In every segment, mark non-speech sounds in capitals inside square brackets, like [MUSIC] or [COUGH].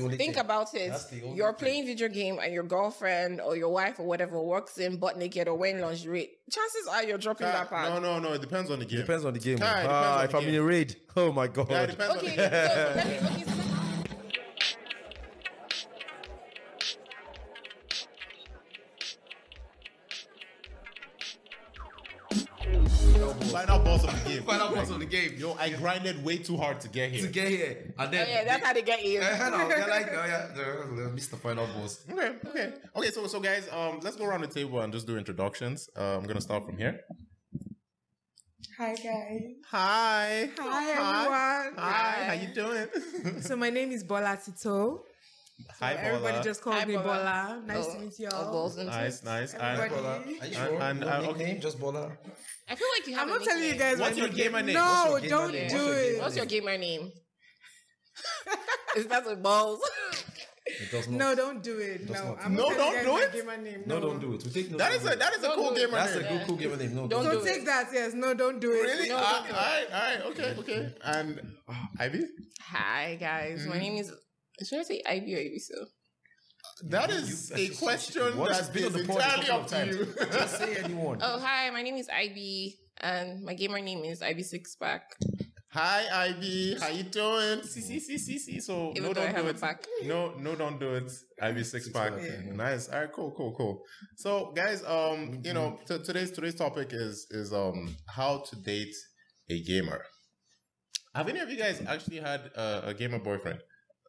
the only think thing. about it. That's the only You're thing. playing video game and your girlfriend or your wife or whatever works in butt naked or wearing lingerie. Chances are you're dropping Kai, that part. no, no, no. It depends on the game. Depends on the game. Kai, ah, on if the I'm in game. a raid, [LAUGHS] oh my god. Yeah, it depends Okay, on so, the game. let me, okay, so game. Final boss of the game. Yo, I grinded way too hard to get here. to get here, and then Oh, yeah, that's how they get you. Eh, no, they're like, oh yeah, they're, they're Mr. Final Boss. Okay, okay, okay. So, so guys, um, let's go around the table and just do introductions. Uh, I'm gonna start from here. Hi guys. Hi. Hi everyone. Hi. How you doing? [LAUGHS] So my name is Bola Tito. Hi, Everybody Bola. just calls Hi, me Bola. Bola. Nice Oh, to meet y'all. balls Nice, nice. Everybody. And, Bola. Are you And- sure? and, no uh, okay. just Bola. I feel like you have I'm a not telling you guys. What's your gamer name? No, your gamer don't name? do What's it. What's your gamer name? [LAUGHS] Is that with balls? It does not. No, don't do it. Does No, not. I'm No, don't telling you guys do it. gamer name. No, don't do it. We take no. that is a that is Don't cool do it. gamer That's name. a good cool gamer name. No, Don't So do take it. that. Yes. No, don't do it. Really? No, don't do it. all right, all right. Okay, okay. And uh, Ivy, Hi guys, my name is. Should I say Ivy or Ivy Ibiso? That is a question What? that She's been is on the pod a entirely up to times. you. [LAUGHS] Just say anyone. Oh hi, my name is Ivy, and my gamer name is Ivy Six Pack. Hi, Ivy. How you doing? See, see, see, see, see. So Even no, don't have do it. pack. No, no, don't do it. Ivy six pack. pack, yeah. Nice. All right, cool, cool, cool. So, guys, um, you know, t- today's today's topic is is um how to date a gamer. Have any of you guys actually had a, a gamer boyfriend?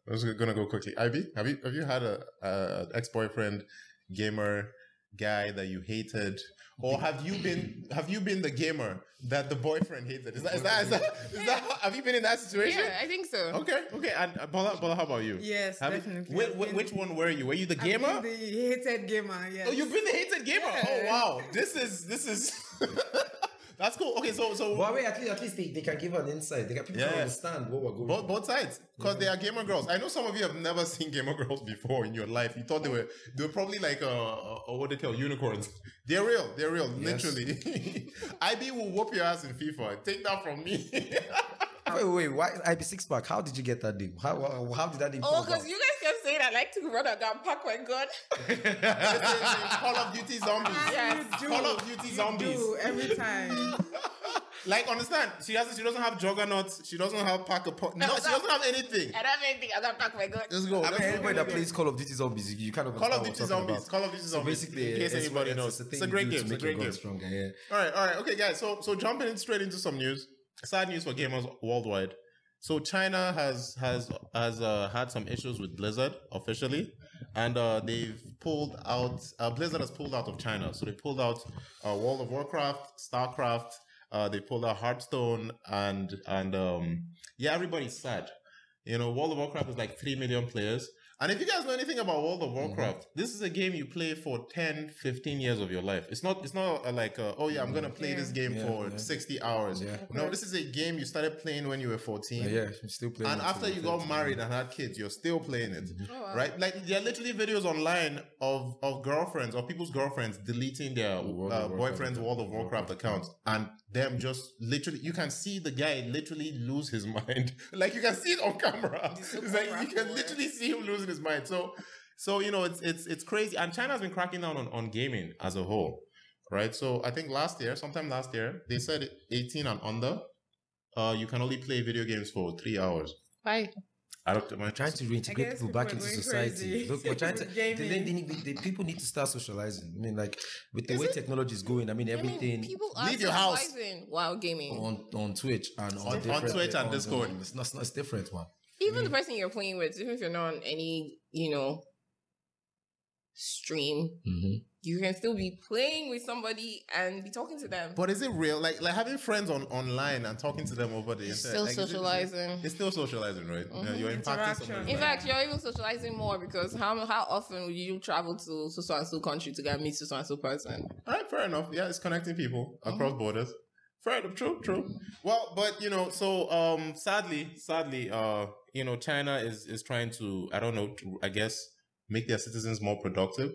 I was gonna go quickly. Ivy, have you have you had a, a ex boyfriend gamer guy that you hated, or have you been have you been the gamer that the boyfriend hated? Is that is that is that, is that have you been in that situation? Yeah, I think so. Okay, okay. And uh, Bola, Bola, how about you? Yes, Have definitely. I've whi- been- which one were you? Were you the gamer? the hated gamer. Yes. Oh, you've been the hated gamer. Oh wow, this is this is [LAUGHS] that's cool. Okay, so so But wait, at least, at least they, they can give an insight. They can people Yeah. can understand what we're going. both both sides because they are gamer girls. I know some of you have never seen gamer [LAUGHS] girls before in your life. You thought they were they were probably like uh, uh what they call unicorns. [LAUGHS] They're real. They're real. Yes. Literally, [LAUGHS] Ivy will whoop your ass in FIFA. Take that from me. Wait, wait, why Ivy six pack? How did you get that name? How how, how did that name? Oh, because you guys kept saying I like to run a gun, pack my gun. [LAUGHS] This is Call of Duty Zombies. Ah, yes. You do. Call of Duty You Zombies. do every time. [LAUGHS] Like, understand? She doesn't. She doesn't have Juggernogs. She doesn't have pack a po- No, she doesn't have anything. I don't have anything. I don't pack my gun. Let's go. I Let's mean, go. anybody that plays Call of Duty Zombies, you, you kind of Call of understand Duty what I'm talking Zombies. about. Call of Duty So Zombies. basically, in case it's anybody what- knows, it's, it's thing a great you do game. to It's a make great your game. gun stronger. Yeah. All right, all right, okay, guys. So, so jumping straight into some news. Sad news for gamers worldwide. So China has has has uh, had some issues with Blizzard officially, and uh, they've pulled out. Uh, Blizzard has pulled out of China. So they pulled out uh, World of Warcraft, Starcraft. Uh, they pulled out Hearthstone, and and um, yeah, everybody's sad. You know, World of Warcraft is like three million players. And if you guys know anything about World of Warcraft, this is a game you play for 10, 15 years of your life. It's not it's not uh, like uh, oh yeah, I'm going to play Yeah. this game Yeah, for yeah. 60 hours. Yeah. No, this is a game you started playing when you were 14. Uh, yeah, you still playing. And after you got 30. married and had kids, you're still playing it. Oh, wow. Right? Like there are literally videos online of of girlfriends or people's girlfriends deleting their World uh, boyfriend's. World of Warcraft accounts and them just literally you can see the guy literally lose his [LAUGHS] mind. like you can see it on camera. He's It's like you can literally see him losing his mind. So so you know it's it's it's crazy. And China's been cracking down on, on gaming as a whole. Right. So I think last year, sometime last year, they said 18 and under, uh, you can only play video games for three hours. Why? I don't We're trying to I reintegrate guess people people back into society. crazy Look, we're trying to. with [LAUGHS] The, gaming. the, the, the people need to start socializing. I mean, like with the Is way it? technology is going. I mean, I mean, everything people are Leave your house. while gaming. on on Twitch and on, On- on Twitch and on- Discord. It's not, it's not- it's different, man. Even the person you're playing with, even if you're not on any, you know, stream, Mm-hmm. you can still be playing with somebody and be talking to them. But is it real? Like like having friends on online and talking to them over the internet. Still like, is it- socializing. It's still socializing, right? Yeah, Mhm. you're impacting Interaction. someone's In fact, you're even socializing more because how how often would you travel to so and so country to go and meet so and so person? All right, fair enough. Yeah, it's connecting people Mm-hmm. across borders. Fair enough. True, true. Well, but you know, so um, sadly, sadly, uh, you know, China is is trying to, I don't know, to, I guess, make their citizens more productive,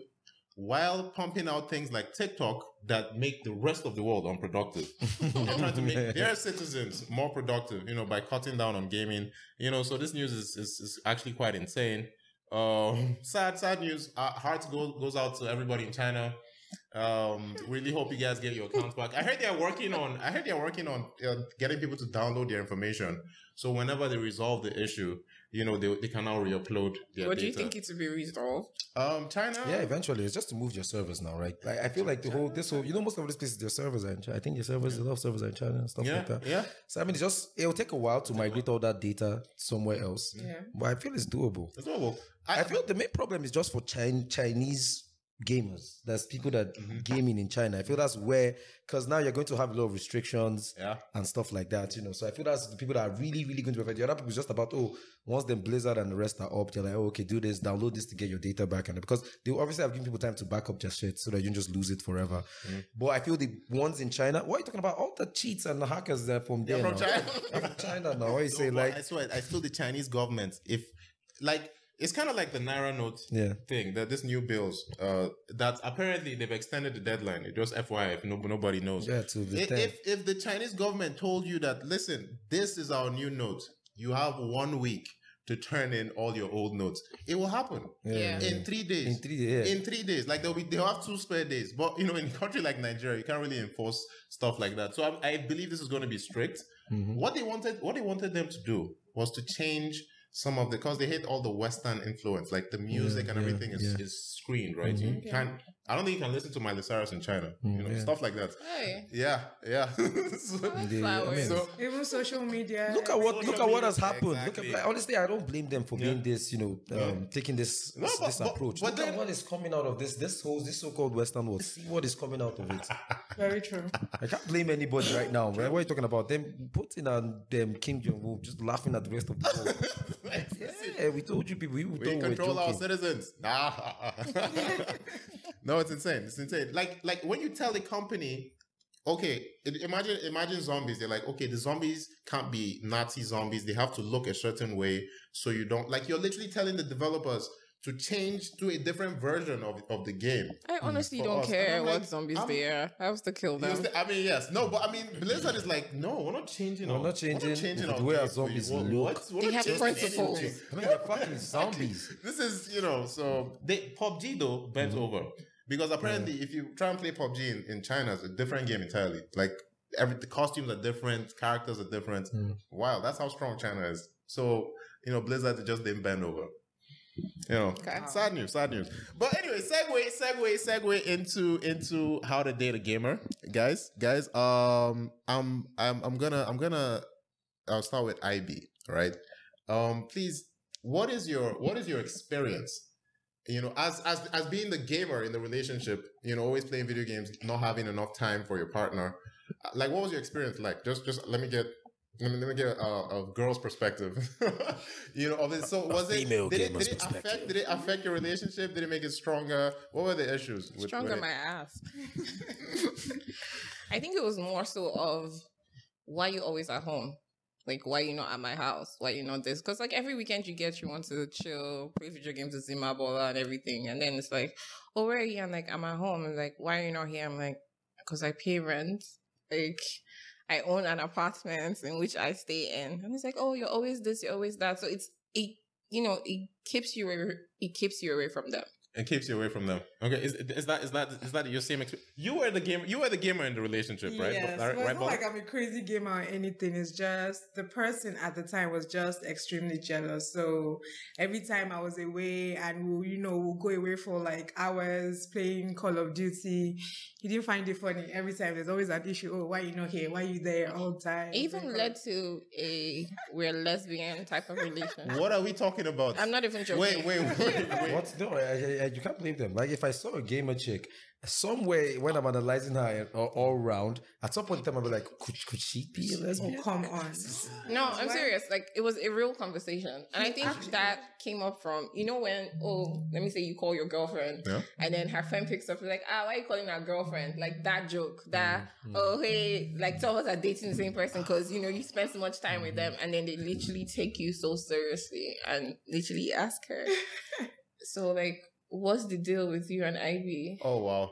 while pumping out things like TikTok that make the rest of the world unproductive. [LAUGHS] They're trying to make their citizens more productive, you know, by cutting down on gaming. You know, so this news is is, is actually quite insane. Um, [LAUGHS] sad, sad news. Uh, hearts go, goes out to everybody in China. Um, really hope you guys get your accounts back. I heard they're working on. I heard they're working on uh, getting people to download their information. So whenever they resolve the issue, you know they, they can now re-upload their What do data. you think it will be resolved? Um, China. Yeah, eventually it's just to move your servers now, right? Like I feel like the whole this whole you know most of these places their servers are in China. I think their servers a lot of servers are in China and stuff Yeah, like that. yeah. So I mean, it's just it'll take a while to migrate all that data somewhere else. Yeah. But I feel it's doable. It's doable. I feel the main problem is just for Chin- Chinese gamers. There's people that Mm-hmm. gaming in China. I feel that's where because now you're going to have a lot of restrictions Yeah. and stuff like that. You know, so I feel that's the people that are really, really going to affect. The other people is just about oh, once the Blizzard and the rest are up, they're like, oh, okay, do this, download this to get your data back, and because they obviously have given people time to back up their shit so that you don't just lose it forever. Mm-hmm. But I feel the ones in China, what are you talking about? All the cheats and the hackers there from there from now. China. From China now. What you [LAUGHS] say? No, but Like, I swear, I feel the Chinese government, if like, it's kind of like the Naira note yeah. thing that this new bills, uh, that apparently they've extended the deadline. It just FYI, if no, nobody knows. Yeah, to the if, if if the Chinese government told you that, listen, this is our new note, you have one week to turn in all your old notes. It will happen Yeah. in three days. In three days, yeah. In three days, like they'll be, they'll have two spare days. But you know, in a country like Nigeria, you can't really enforce stuff like that. So I, I believe this is going to be strict. Mhm. What they wanted, what they wanted them to do was to change some of the because they hate all the Western influence, like the music Yeah, and yeah, everything is, yeah. is screened, right? You Mhm. can't. I don't think you can listen to Miley Cyrus in China. you know, Mm, yeah. stuff like that. Hey, Yeah, yeah. [LAUGHS] So- I like They- I flowers. so Even social media. Look at what Social look at what media, has happened. exactly. Look at like, honestly, I don't blame them for being this, you know, um, taking this No, this, but- this but- approach. but look then- at what is coming out of this this whole this so-called Western world. See what is coming out of it. [LAUGHS] Very true. I can't blame anybody right now. Right? What are you talking about? Them putting on them Kim Jong Un just laughing at the rest of the world. [LAUGHS] yeah, we told you people. We, we thought we were control our citizens. Nah. [LAUGHS] no, it's insane. It's insane. Like, like when you tell a company, okay, imagine, imagine zombies. They're like, okay, the zombies can't be Nazi zombies. They have to look a certain way, so you don't like. You're literally telling the developers to change to a different version of of the game. I honestly don't us. Care I'm what like, zombies I'm- they are. I have to kill them. understand? I mean, yes, no, but I mean, Blizzard is like, no, we're not changing. We're our, not changing changing the our way our game for you. zombies What- look. what? We're They have changing principles. anything. I mean, they're fucking [LAUGHS] zombies. This is, you know, so they PUBG though bent Mm-hmm. over because apparently, if you try and play PUBG in, in China, it's a different game entirely. Like every the costumes are different, characters are different. Mm. Wow, that's how strong China is. So you know, Blizzard just didn't bend over. You know, Okay. sad news, sad news. But anyway, segue, segue, segue into into how to date a gamer, guys, guys. Um, I'm I'm I'm gonna I'm gonna I'll start with Ivy, right? Um, please, what is your what is your experience? You know, as as as being the gamer in the relationship, you know, always playing video games, not having enough time for your partner. Uh, Like, what was your experience like? Just just let me get. Let me, let me get a, a girl's perspective. [LAUGHS] you know, of it. So was it female did it, did it affect did it affect your relationship? Did it make it stronger? What were the issues? with- Stronger with it? my ass. [LAUGHS] I think it was more so of why you always at home. Like why you not at my house? Why you not this? Because like every weekend you get, you want to chill, play video games with Zima Bola and everything, and then it's like, oh where are you? I'm like I'm at home. And like why are you not here? I'm like because I pay rent. Like I own an apartment in which I stay in, and it's like oh you're always this, you're always that. So it's it you know it keeps you away, it keeps you away from them. It keeps you away from them. Okay, is, is that is that is that your same experience? You were the gamer. You were the gamer in the relationship, right? Yes, right, but it's right, not like I'm a crazy gamer or anything. It's just the person at the time was just extremely jealous. So every time I was away and we'll, you know, we'll go away for like hours playing Call of Duty, he didn't find it funny. Every time there's always an issue. Oh, why you not here? Why you there all the time? It even oh. led to a we're lesbian type of relation. What are we talking about? I'm not even joking. Wait, wait, wait, [LAUGHS] wait. What? No, I, I, I- you can't blame them. Like if I saw a gamer chick, somewhere when I'm analyzing her eh, all, all round, at some point in time I'll be like, could, could she be a Oh, lesbian? come on. No, I'm Why- serious. Like it was a real conversation, and I think Actually- that came up from you know when oh let me say you call your girlfriend, Yeah. and then her friend picks up like ah why are you calling her girlfriend like that joke that mm, mm. oh hey like two of us are dating the same person because you know you spend so much time with mm. them, and then they literally take you so seriously and literally ask her. [LAUGHS] so like, what's the deal with you and Ivy? Oh wow.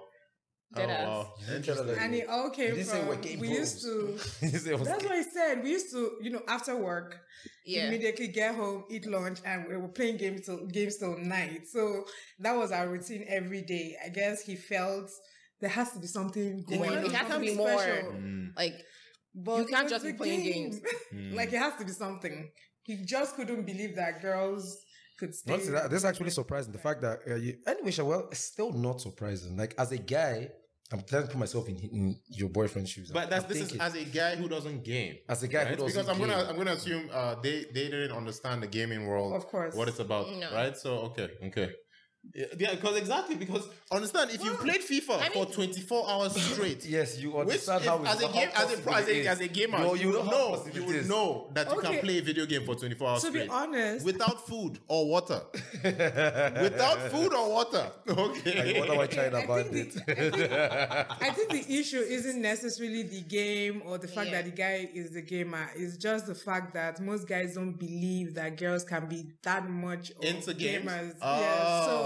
Dead oh, wow. You Interesting. didn't And it all came didn't say from what game we used to. [LAUGHS] You didn't say it was That's what I said. We used to, you know, after work, Yeah. immediately get home, eat lunch, and we were playing games till games till night. So that was our routine every day. I guess he felt there has to be something going has- on. it has to be more. special. Mm, Like But You can't just be playing game. games. [LAUGHS] mm. like it has to be something. He just couldn't believe that girls could stay. Honestly, that, this is actually surprising. The fact that uh, you, anyway, Sha, well, it's still not surprising. Like as a guy, I'm trying to put myself in, in your boyfriend's shoes. But that's I'm this thinking, is as a guy who doesn't game. as a guy right? who doesn't because I'm gonna. I'm gonna assume uh, they they didn't understand the gaming world, Of course. what it's about, No. right? So okay, okay, yeah, because exactly because understand if you ah. played FIFA I for 24 hours straight. [LAUGHS] Yes, you Which, understand if- how as a game, as a, possible pro- as a, as a gamer, No, you, know would know you it would know that you can play a video game for 24 hours to be straight honest, without food or water. [LAUGHS] without food or water. [LAUGHS] I Okay. wonder why I China think banned the- it. I think the issue isn't necessarily the game or the fact Yeah. that the guy is the gamer. It's just the fact that most guys don't believe that girls can be that much of Into games? gamers. Oh,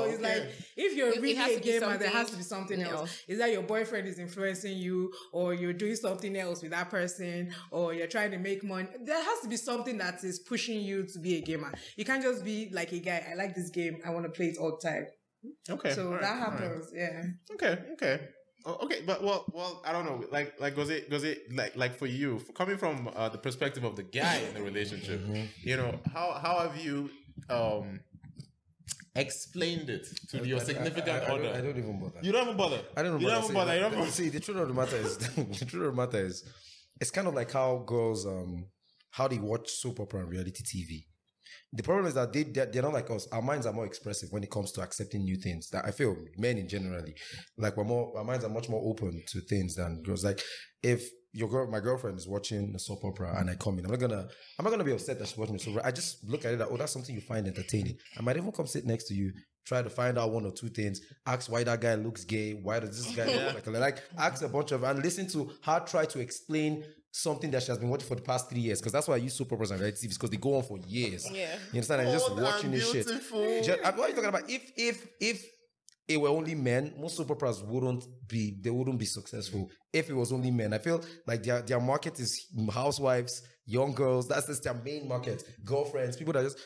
yeah. So it's like if you're It- it really has a gamer, there has to be something else. else. Is that your boyfriend is influencing you, or you're doing something else with that person, or you're trying to make money? There has to be something that is pushing you to be a gamer. You can't just be like a guy. I like this game. I want to play it all the time. Okay. so all right, that all right. happens. Yeah. Okay, okay. Oh, okay, but well, well, I don't know. Like, like, was it, was it like, like for you, f- coming from uh, the perspective of the guy in the relationship? You know, how how have you um explained it to your significant I, I, I, other? I don't even bother. you don't even bother. I don't know. You don't even bother. You don't bother. See, the truth of the matter is, [LAUGHS] the truth of the matter is, it's kind of like how girls, um, how they watch soap opera and reality TV. The problem is that they they're, they're not like us. Our minds are more expressive when it comes to accepting new things. That I feel men in generally, like we're more, our minds are much more open to things than girls. Like if your girl, my girlfriend is watching a soap opera and I come in, I'm not gonna, I'm not gonna be upset that she's watching it. So I just look at it that oh, that's something you find entertaining. I might even come sit next to you, try to find out one or two things, ask why that guy looks gay, why does this guy look like a like ask a bunch of and listen to her try to explain something that she has been watching for the past three years. Because that's why I use soap operas and reality TVs because they go on for years. Yeah. You understand? And just watching this shit. Just, what are you talking about? If if if it were only men, most soap operas wouldn't be they wouldn't be successful. If it was only men, I feel like their their market is housewives, young girls. That's just their main market. Girlfriends, people that just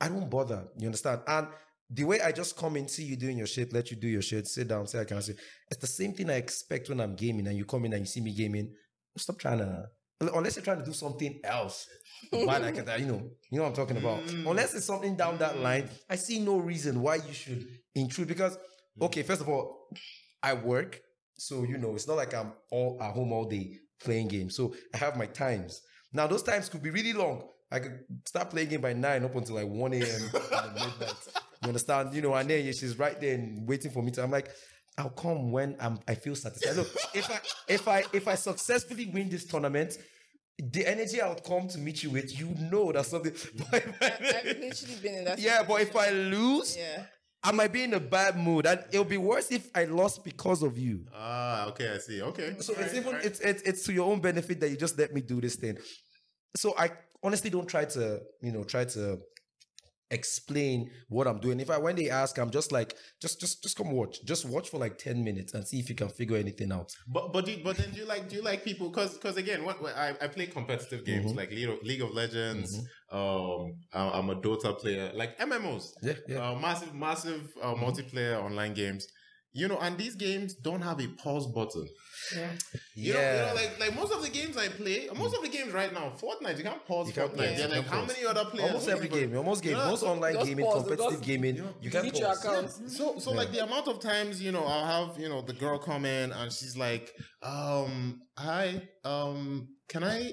I don't bother. You understand? And the way I just come in, see you doing your shit, let you do your shit, sit down, say I can say it's the same thing I expect when I'm gaming and you come in and you see me gaming. Stop trying to unless you're trying to do something else. Why like that, you know, you know what I'm talking about. Mm. Unless it's something down that line, I see no reason why you should intrude because Mm-hmm. okay, first of all, I work, so you know it's not like I'm all at home all day playing games. So I have my times. Now those times could be really long. I could start playing game by nine up until like one a.m. [LAUGHS] midnight. You understand? You know, and then she's right there and waiting for me to. I'm like, I'll come when I'm. I feel satisfied. Look, if I if I if I successfully win this tournament, the energy I would come to meet you with, you know that's something. [LAUGHS] I've literally been in that. yeah, but if I lose, Yeah. I might be in a bad mood, and it'll be worse if I lost because of you. Ah, okay, I see. Okay. So it's Alright, even alright. it's, it's it's to your own benefit that you just let me do this thing. So I honestly don't try to you know try to explain what I'm doing. If I when they ask, I'm just like just just just come watch, just watch for like ten minutes and see if you can figure anything out. But but do you, but then do you like do you like people because because again what, I I play competitive games Mhm. like League of, League of Legends um I- I'm a Dota player like MMOs Yeah, yeah. uh, massive massive uh, multiplayer online games you know and these games don't have a pause button Yeah. you know, you know like like most of the games I play most of the games right now Fortnite you can't pause You can't Fortnite pause, They're like can't how pause. many other players Almost every game, almost game, Yeah, most so online gaming, pause, competitive gaming, you can delete your pause. account. So so like the amount of times you know I'll have you know the girl come in and she's like, um, hi, um, can I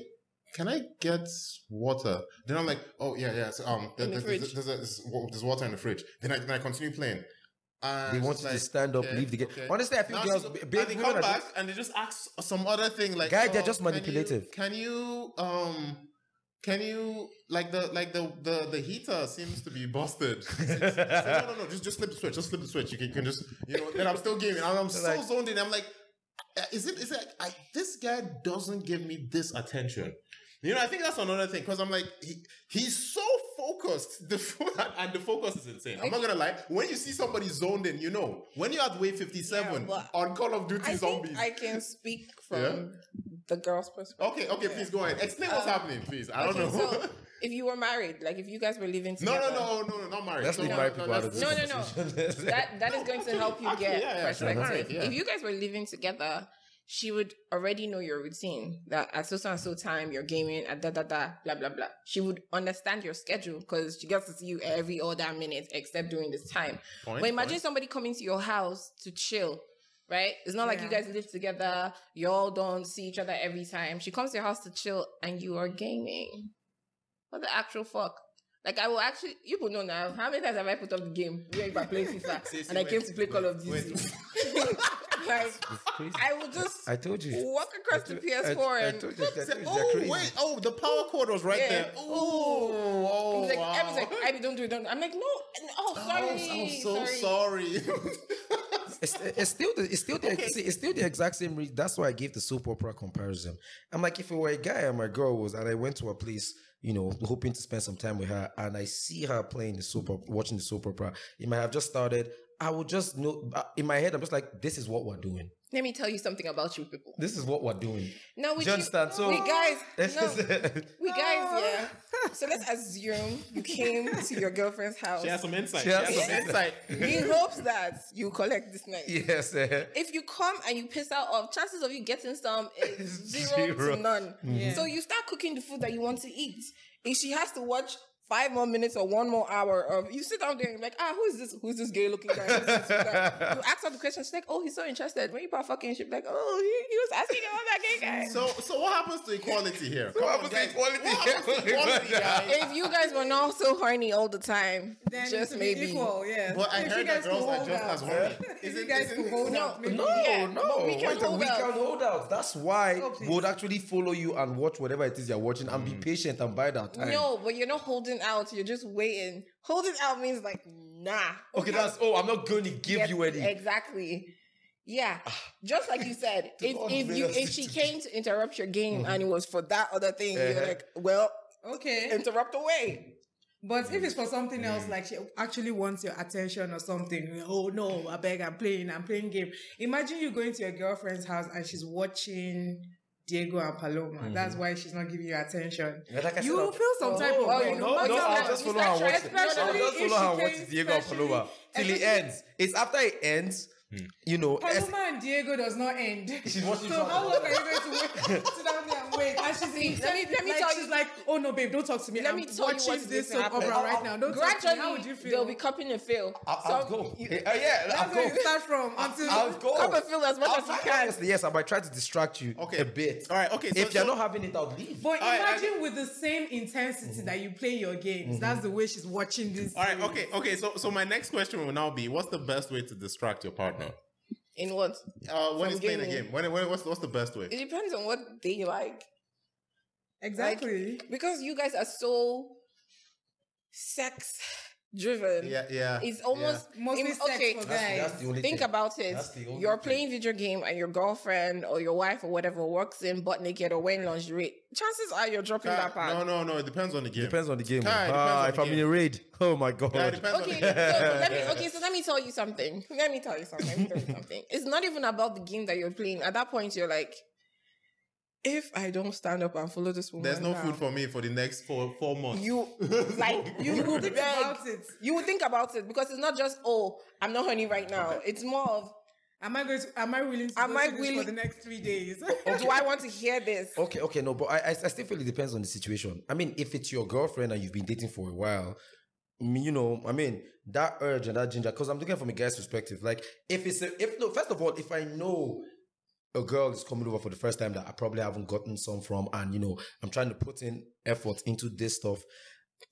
can I get water? Then I'm like, oh yeah yeah, so, um, there- the there's, fridge. there's, there's, there's water in the fridge. Then I then I continue playing. And They want she's you to stand up, okay, leave the game. okay. Honestly, I feel Now girls, big and they women come are back just- and they just ask some other thing like, Guys, they're oh, just can you- manipulative. Can you, um, can you like the like the the the heater seems to be busted? [LAUGHS] no, no, no, just just flip the switch. Just flip the switch. You can, you can just you know. Then I'm still gaming. I'm, I'm so Like- zoned in. I'm like, uh, is it is it? I, this guy doesn't give me this attention. You know, I think that's another thing because I'm like, he, he's so focused. [LAUGHS] The and the focus is insane. I'm not gonna lie. When you see somebody zoned in, you know. When you're at wave 57 Yeah, on Call of Duty I think Zombies. I can speak from Yeah? the girl's perspective. okay, okay, please go ahead. Explain what's Um, happening, please. I don't Okay, know. so [LAUGHS] if you were married, like if you guys were living together, no, no, no, no, not married. Let's So, leave no, married no, people out of this No, no, no. conversation. that that is going to help you Actually, get yeah, yeah, perspective. yeah. If you guys were living together, she would already know your routine. That at so and so time you're gaming at da da da blah blah blah. She would understand your schedule because she gets to see you every other minute except during this time. Point, but imagine point. somebody coming to your house to chill. Right? It's not like you Yeah. guys live together, you all don't see each other every time. She comes to your house to chill and you are gaming. What the actual fuck? Like I will actually you will know now. How many times have I put up the game where you are playing FIFA See, see, and I wait, came to play Call of wait, Duty? [LAUGHS] wait. like. I will just I told you. walk across the PS4 I, I and told you, I told you they're Oh wait! Oh, the power cord was right Yeah. there. Oh, oh, He's like, wow. Abby's like, Abby, don't do it, don't. I'm like, no, oh, sorry, I'm so sorry. It's, it's still the it's still the see, it's still the exact same reason. That's why I gave the soap opera comparison. I'm like, if it were a guy and my girl was, and I went to a place, you know, hoping to spend some time with her, and I see her playing the soap opera, watching the soap opera, it might have just started. I would just know uh, in my head. I'm just like, this is what we're doing. Let me tell you something about you people. This is what we're doing. No, we Do you understand? So we guys, no, no. we guys, [LAUGHS] yeah. So let's assume you came to your girlfriend's house she has some insight. She She has has some some insight. in hopes that you collect this night. yes. eh. If you come and you piss out of chances of you getting some is zero, [LAUGHS] Zero. to none. Yeah. So you start cooking the food that you want to eat. If she has to watch five more minutes or one more hour of you sit down there and you're like, ah, who is this? Who's this gay looking guy? This guy? [LAUGHS] you ask her the question, she's like, oh, he's so interested. When you start fucking, she's like, oh, he, he was asking about that gay guy. So, so what happens to equality here? Come what on, happens to equality What happens to equality, [LAUGHS] guys? if you guys were not so horny all the time, then just maybe. be equal, yeah. But I If you heard guys that girls could are just as horny. Is it you guys isn't- hold No, out, maybe. No, Yeah, no, but we can Wait, hold we out. can hold out. That's why Oh, we would actually follow you and watch whatever it is you're watching and be patient and buy that time. No, but you're not holding out. You're just waiting. Holding out means like, nah. Okay, that's oh, I'm not going to give Get- you any. Exactly. Yeah. Ah. Just like you said, [LAUGHS] if if you if she came to interrupt your game mm-hmm. and it was for that other thing, Uh-huh. you're like, well, Okay. interrupt away. But if it's for something else, mm. like she actually wants your attention or something, oh no, I beg, I'm playing, I'm playing game. Imagine you going to your girlfriend's house and she's watching Diego and Paloma. Mm-hmm. That's why she's not giving you attention. Yeah, like I you said, will feel some Oh, type of oh, way. you No, no, I'll just follow her watch it. I'll just follow her watch came- Diego and Paloma till it ends. It's after it ends, hmm. you know. es- Paloma and Diego does not end. So how long are you going to wait? [LAUGHS] Sit down there and wait. And she's See, let me- let me like, tell she's you- like, oh no, babe, don't talk to me. Let I'm me tell you what's this to soap opera happen. right now. Don't talk to me. Gradually, How would you feel? they'll be cupping and fill. I'll, So I'll go. you- Uh, yeah, That's I'll where go. you start from until I'll go. Cup and fill as much I'll as you can. honestly, Yes, I might try to distract you Okay. a bit. All right, okay, so- if you're not having it, I'll leave. But right, imagine with the same intensity that you play your games. That's the way she's watching this. All right, okay, okay. So, so my next question will now be: What's the best way to distract your partner? In what? Uh, when From he's playing a gaming. game, when, when what's what's the best way? It depends on what they like. Exactly. Because you guys are so sex driven. Yeah, yeah. It's almost Mostly im- sex okay. for That's, guys. that's the only Think thing. about it. That's the only You're thing. playing video game and your girlfriend or your wife or whatever walks in butt naked or wearing lingerie. Chances are you're dropping that part. no, no, no. It depends on the game. Depends on the game. Ah, it ah, if the I'm in game. a raid, oh my god. Yeah, it depends on Okay, the so [LAUGHS] let me okay, so let me tell you something. Let me tell you something. Let me tell you something. It's not even about the game that you're playing. At that point, you're like, if I don't stand up and follow this woman, There's no now, food for me for the next four four months. you [LAUGHS] like you would Think beg. about it. You would think about it because it's not just oh, I'm not honey right now. It's more of Am I going to? Am I willing to Am go I to this willing- for the next three days? Or [LAUGHS] do I want to hear this? Okay, okay, no, but I, I, I still feel it depends on the situation. I mean, if it's your girlfriend and you've been dating for a while, you know, I mean, that urge and that ginger, because I'm looking from a guy's perspective. Like, if it's, a, if, no, first of all, if I know a girl is coming over for the first time that I probably haven't gotten some from, and, you know, I'm trying to put in effort into this stuff.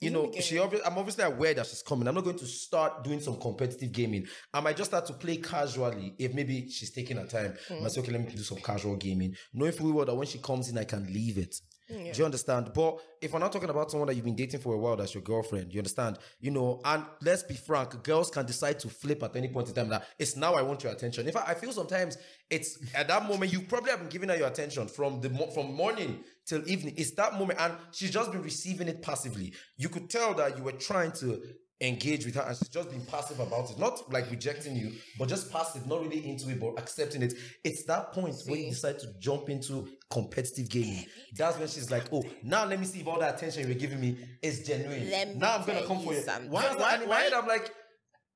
You know, Okay. she obvi- I'm obviously aware that she's coming. I'm not going to start doing some competitive gaming. I might just start to play casually if maybe she's taking her time. I might say, okay, let me do some casual gaming. Knowing fully well that when she comes in, I can leave it. Do you understand? But if we're not talking about someone that you've been dating for a while, that's your girlfriend. You understand? You know, and let's be frank, girls can decide to flip at any point in time. That it's now I want your attention. In fact, I feel sometimes it's at that moment you probably have been giving her your attention from the from morning till evening. It's that moment, and she's just been receiving it passively. You could tell that you were trying to engage with her and she's just been passive about it not like rejecting you but just passive not really into it but accepting it it's that point when you decide to jump into competitive gaming that's when she's like oh now let me see if all the attention you were giving me is genuine Let me now i'm gonna come you for you something. Why- Just why- and in my why- i'm like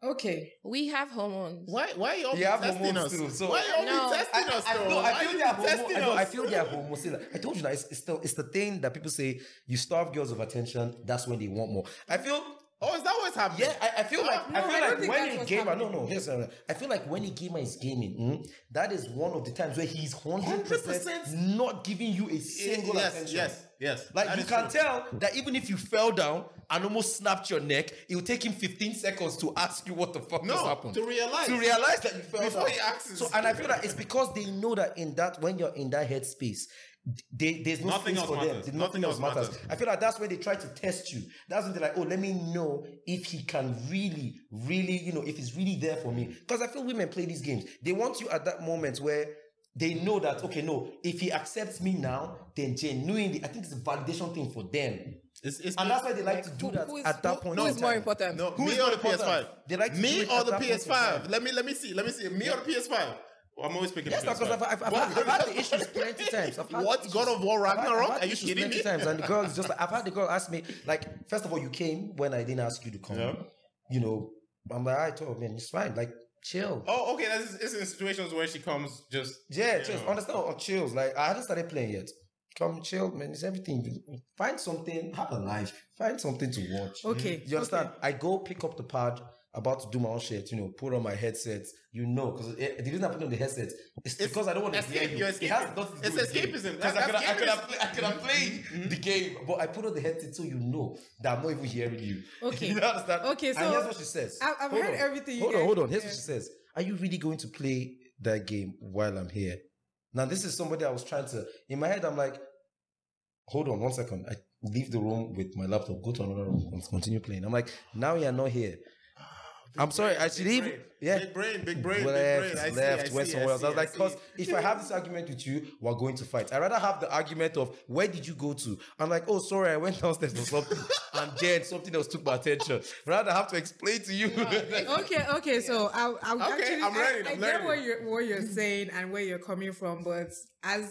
Okay. We have hormones. Why? Why you all You testing us? too, so- why you all No, testing us? I, though? no, Why I feel they are homo. testing I, know, I feel they are homo. See, I told you that it's, it's still it's the thing that people say you starve girls of attention. That's when they want more. I feel Oh, is that what's happening? Yeah, I, I feel like no, I feel I like when that's a what's gamer, no, happening. no, here's uh, I feel like when a gamer is gaming, mm, that is one of the times where he's hundred percent 100%. not giving you a single yes, attention. yes, yes. Like you can true. tell that even if you fell down and almost snapped your neck, it will take him 15 seconds to ask you what the fuck No, just happened. to realize. to realize that you fell Before down. he asks So and I feel that it's because they know that in that when you're in that headspace, they, there's no Nothing else for matters. them. Nothing else matters. I feel like that's where they try to test you. That's when they're like, oh, let me know if he can really, really, you know, if he's really there for me. Because I feel women play these games. They want you at that moment where they know that, okay, no, if he accepts me now, then genuinely, I think it's a validation thing for them. It's, it's And that's why they like to do who- that who is- at that who- point. who in is more important? No, Who me is or more the PS5? They like to do me it or at the that point in PS5? Let me let me see. Let me see. Me or the PS5? Well, I'm always picking Yes, the because I've, I've, I've, had, I've had the issues plenty times. I've had What? issues- God of War I've had- Ragnarok? I've had Are you kidding me? times, and the girls just like, I've had the girl ask me, like, first of all, you came when I didn't ask you to come. Yeah. You know, I'm like, I told oh, man, it's fine. Like, chill. Oh, okay. That's it's in situations where she comes just yeah, you chills. know. Understand? Or chills. Like, I haven't started playing yet. Come chill, man. It's everything. Find something. Have a life. Find something to watch. Okay. You understand? I go pick up the pad, about to do my own shit, you know, put on my headset, you know, because the reason I put on the headset is because I don't want to escape, hear you. It has nothing to do It's with the game. escapism. 'Cause I That- could have- I could have play- I could have played mm-hmm. the game, but I put on the headset so you know that I'm not even hearing you. [LAUGHS] Okay. you understand? Okay, and so here's what she says. I- I've Hold heard on. everything Hold on, hold on. Here's yeah. what she says. Are you really going to play that game while I'm here? Now, this is somebody I was trying to. In my head, I'm like, hold on one second. I leave the room with my laptop, go to another room, and continue playing. I'm like, now you're not here. I'm sorry. I should even. brain. Yeah. Big brain, big brain, left, big brain. I see, left, I went see, somewhere I else. I was like, because if I have this argument with you, we're going to fight. I rather have the argument of where did you go to? I'm like, oh, sorry, I went downstairs or something, [LAUGHS] and then something else took my attention. Rather have to explain to you. [LAUGHS] okay, okay. So I, I Okay, actually, I'm learning, I, I I'm get learning. what you're what you're saying and where you're coming from, but as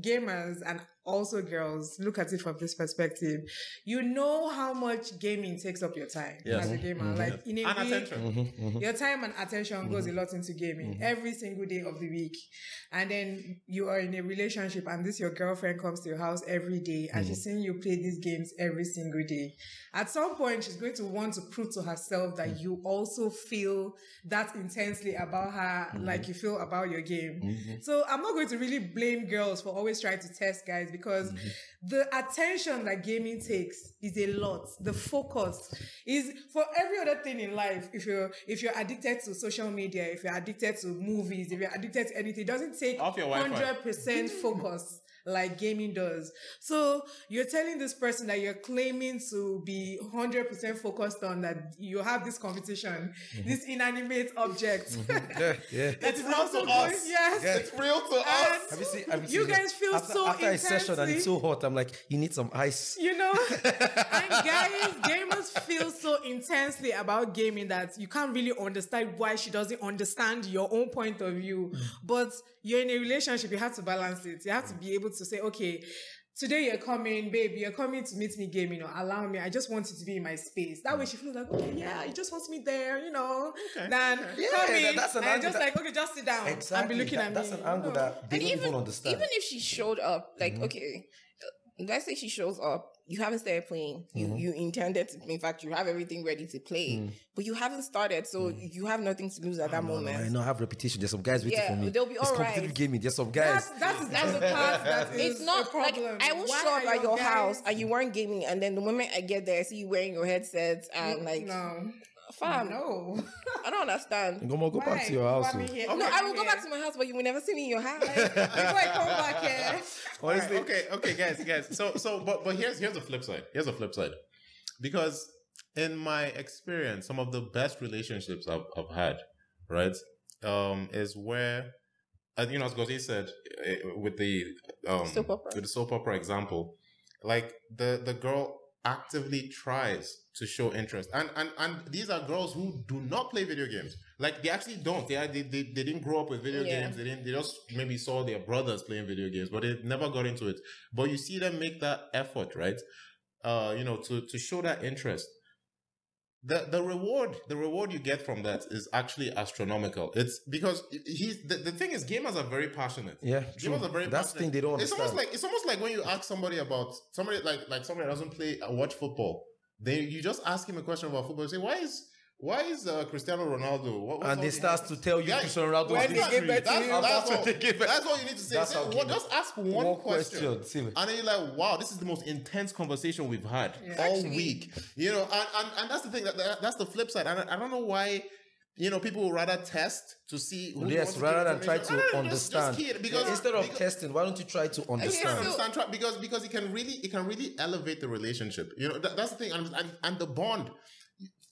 gamers and also girls look at it from this perspective, you know how much gaming takes up your time Yes. as a mm-hmm. gamer. Mm-hmm. Like in a And week, attention. Mm-hmm. your time and attention goes a lot into gaming every single day of the week. And then you are in a relationship and this your girlfriend comes to your house every day and she's seeing you play these games every single day. At some point, she's going to want to prove to herself that you also feel that intensely about her like you feel about your game. So I'm not going to really blame girls for always trying to test guys because the attention that gaming takes is a lot. The focus is for every other thing in life. If you're if you're addicted to social media, if you're addicted to movies, if you're addicted to anything, it doesn't take hundred percent focus like gaming does. So you're telling this person that you're claiming to be hundred percent focused on that you have this competition, mm-hmm. this inanimate object. Mm-hmm. yeah, yeah. [LAUGHS] It's real also to us. Yes. It's real to us. Have you seen? Have You seen guys feel after, so after a session and it's so hot. I'm like, you need some ice. you know [LAUGHS] and guys gamers feel so intensely about gaming that you can't really understand why she doesn't understand your own point of view mm. but you're in a relationship you have to balance it you have to be able to say okay Today you're coming, babe. You're coming to meet me game, you know. Allow me. I just want you to be in my space. That way she feels like, okay, yeah, he just wants me there, you know. Okay, Then okay. Yeah, come in, that's an and angle just that- like, okay, just sit down Exactly. and be looking That- at that's me. an you angle know. that they and don't even even understand. even if she showed up, like Mm-hmm. okay, let's say she shows up, you haven't started playing. You Mm-hmm. you intended to. In fact, you have everything ready to play, but you haven't started, so you have nothing to lose at that Mm. No, no, moment. I know I have reputation. There's some guys waiting Yeah, for me. they'll be all it's competitive alright. gaming. There's some guys. That's, that's, [LAUGHS] that's the part that is It's not a like problem. I will Why show up at your guys- house and you weren't gaming, and then the moment I get there, I see you wearing your headset and like no. Fam, No. I don't understand. Go, go back to your house. Why me oh. No, I will go back to my house, but you will never see me in your house. [LAUGHS] [LAUGHS] Before I come back here. Honestly, Alright, okay, okay, guys, guys. So, so, but, but here's here's the flip side. Here's the flip side, because in my experience, some of the best relationships I've, I've had, right, um, is where, uh, you know, as Gauthier said, eh, with the um, Soap opera. with the soap opera example, like the the girl actively tries to show interest, and and and these are girls who do not play video games. Like they actually don't. They are, they, they they didn't grow up with video Yeah. games. They didn't. They just maybe saw their brothers playing video games, but they never got into it. But you see them make that effort, right? Uh, you know, to to show that interest. The the reward the reward you get from that is actually astronomical. It's because he's the, the thing is gamers are very passionate. yeah, true. Gamers are very That's passionate. thing they don't It's understand. almost like it's almost like when you ask somebody about somebody like like somebody that doesn't play uh, watch football. They you just ask him a question about football. You say why is why is uh, Cristiano Ronaldo? What, what's and all they the- start to tell you Yeah, Cristiano Ronaldo when is they this. give birth to That's, him. that's, After all, they give birth- that's all you need to say. Say how one- gamers- just ask one, One question. question. And then you're like, wow, this is the most intense conversation we've had Yeah. all Actually- week. You know, and, and, and that's the thing. That, that- that's the flip side. And I, I don't know why, you know, people would rather test to see who Yes, rather than try to just- understand. Just, kid, because Instead of because, testing, why don't you try to understand? so- understand tra- because because it can really it can really elevate the relationship. You know that, that's the thing, and, and and the bond.